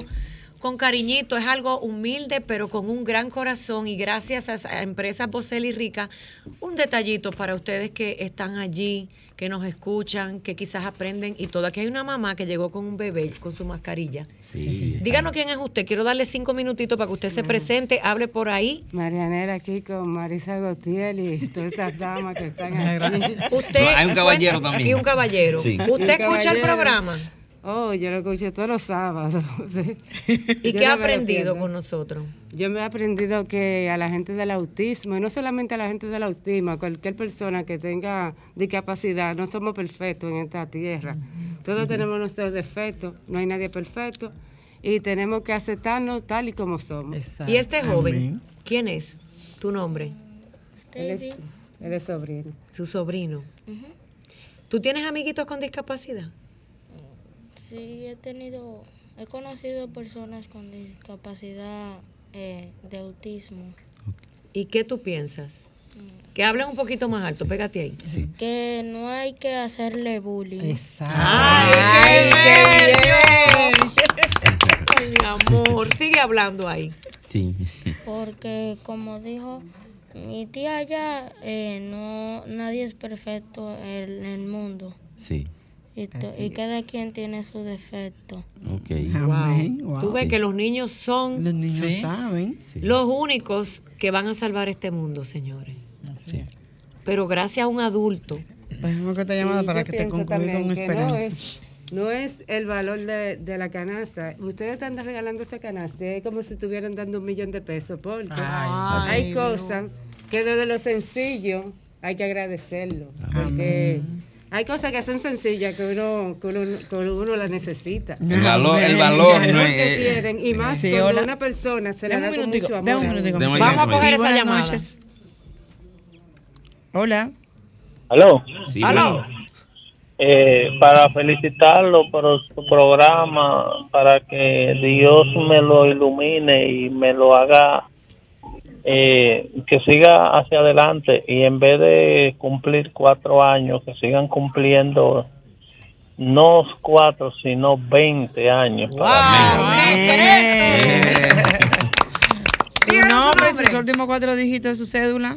con cariñito, es algo humilde, pero con un gran corazón y gracias a, esa empresa Bosel y Rica, un detallito para ustedes que están allí, que nos escuchan, que quizás aprenden y todo. Aquí hay una mamá que llegó con un bebé con su mascarilla. Sí. Díganos quién es usted. Quiero darle cinco minutitos para que usted se presente, hable por ahí. Marianela aquí con Marisa Gautier y todas esas damas que están aquí. Usted hay un caballero también. Y un caballero. ¿Usted escucha el programa? Oh, yo lo escuché todos los sábados. ¿Y qué ha aprendido con nosotros? Yo me he aprendido que a la gente del autismo, y no solamente a la gente del autismo, a cualquier persona que tenga discapacidad, no somos perfectos en esta tierra. Todos tenemos nuestros defectos, no hay nadie perfecto, y tenemos que aceptarnos tal y como somos. ¿Y este joven, quién es? ¿Tu nombre? Él es, sobrino. Su sobrino. ¿Tú tienes amiguitos con discapacidad? Sí, he tenido, he conocido personas con discapacidad eh, de autismo. ¿Y qué tú piensas? Que hables un poquito más alto, pégate ahí. Que no hay que hacerle bullying. Exacto. ¡Ay, qué, bien! Ay, mi amor, sigue hablando ahí. Sí. Porque como dijo mi tía ya, eh, no, nadie es perfecto en el mundo. Sí. Y, cada quien tiene su defecto. Ok. Wow. Tú ves que los niños son. Los niños saben. Los únicos que van a salvar este mundo, señores. Sí. Pero gracias a un adulto. Déjame que esta llamada para que te concluya con esperanza. No es, el valor de, de, la canasta. Ustedes están regalando esa canasta. Es como si estuvieran dando un millón de pesos. Porque hay cosas que desde lo sencillo hay que agradecerlo. Porque. Hay cosas que son sencillas que uno, que uno, que uno las necesita. El valor, el valor no es. Que tienen, y más sí, cuando una persona se le da con mucho amor. Vamos a coger esa llamada. Noches. Hola. ¿Aló? Sí, ¿Aló? Eh, para felicitarlo por su programa, para que Dios me lo ilumine y me lo haga eh, que siga hacia adelante y en vez de cumplir cuatro años, que sigan cumpliendo no cuatro, sino veinte años. ¿Su nombre sus últimos cuatro dígitos de su cédula?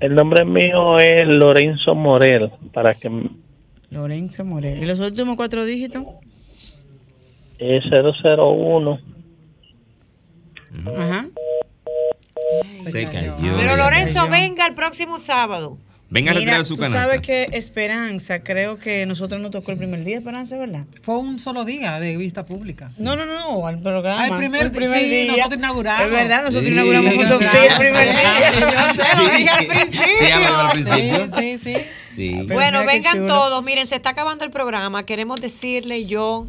El nombre mío es Lorenzo Morel, para que... Lorenzo Morel. ¿Y los últimos cuatro dígitos? Es 001. Ajá. Se cayó. Pero Lorenzo, venga el próximo sábado. Venga a retirar su canal. Tú sabes que Esperanza, creo que nosotros nos tocó el primer día, Esperanza, ¿verdad? Fue un solo día de vista pública. No, no, no, al programa. Al primer, el primer sí, día. nosotros inauguramos. Es verdad, nosotros sí, inauguramos con Sofía el primer día. Yo sé, lo dije al principio. Sí, al principio. Sí, sí, sí. Bueno, vengan todos. Miren, se está acabando el programa. Queremos decirle yo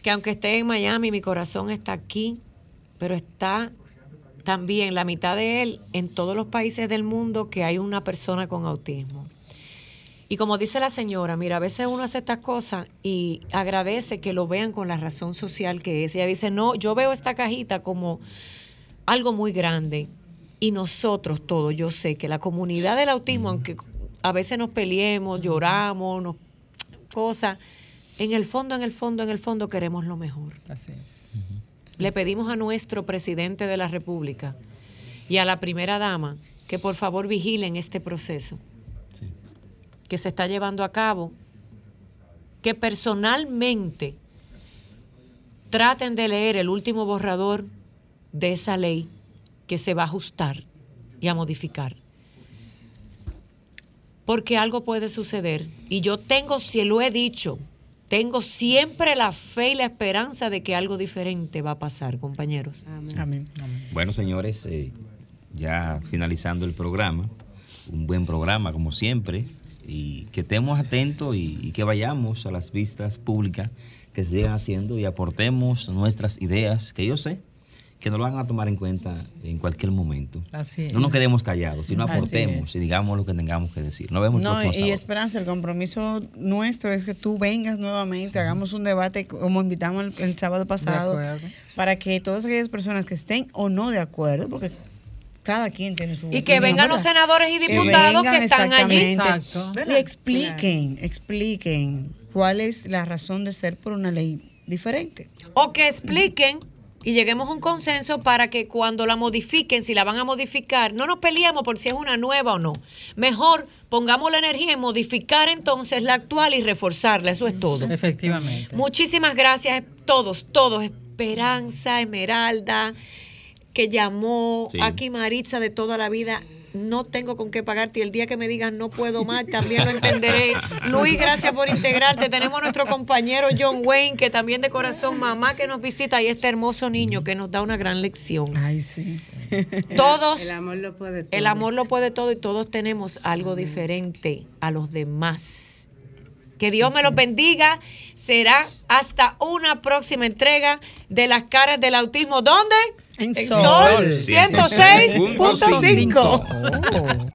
que aunque esté en Miami, mi corazón está aquí, pero está también la mitad de él en todos los países del mundo que hay una persona con autismo. Y como dice la señora, mira, a veces uno hace estas cosas y agradece que lo vean con la razón social que es. Ella dice, no, yo veo esta cajita como algo muy grande. Y nosotros todos, yo sé que la comunidad del autismo, aunque a veces nos peleemos, lloramos, nos, cosas, en el fondo, en el fondo, en el fondo queremos lo mejor. Así es le pedimos a nuestro presidente de la República y a la primera dama que por favor vigilen este proceso que se está llevando a cabo, que personalmente traten de leer el último borrador de esa ley que se va a ajustar y a modificar. Porque algo puede suceder. Y yo tengo, si lo he dicho, tengo siempre la fe y la esperanza de que algo diferente va a pasar, compañeros. Amén. Bueno, señores, eh, ya finalizando el programa, un buen programa como siempre, y que estemos atentos y, y que vayamos a las vistas públicas que se sigan haciendo y aportemos nuestras ideas, que yo sé que nos lo van a tomar en cuenta en cualquier momento. Así No nos quedemos callados, sino aportemos y digamos lo que tengamos que decir. Nos vemos no, Y Esperanza, el compromiso nuestro es que tú vengas nuevamente, hagamos un debate como invitamos el, sábado pasado, para que todas aquellas personas que estén o no de acuerdo, porque cada quien tiene su y que vengan los senadores y diputados que, están allí. Exacto. y expliquen expliquen cuál es la razón de ser por una ley diferente. O que expliquen y lleguemos a un consenso para que cuando la modifiquen, si la van a modificar, no nos peleemos por si es una nueva o no. Mejor pongamos la energía en modificar entonces la actual y reforzarla. Eso es todo. Efectivamente. Muchísimas gracias a todos, todos. Esperanza, Esmeralda, que llamó, aquí Maritza de toda la vida no tengo con qué pagarte y el día que me digas no puedo más, también lo entenderé. Luis, gracias por integrarte. Tenemos a nuestro compañero John Wayne, que también de corazón, mamá que nos visita y este hermoso niño que nos da una gran lección. Ay, sí. Todos. El amor lo puede todo. El amor lo puede todo y todos tenemos algo diferente a los demás. Que Dios me los bendiga. Será hasta una próxima entrega de las caras del autismo. ¿Dónde? En Sol, 106.5.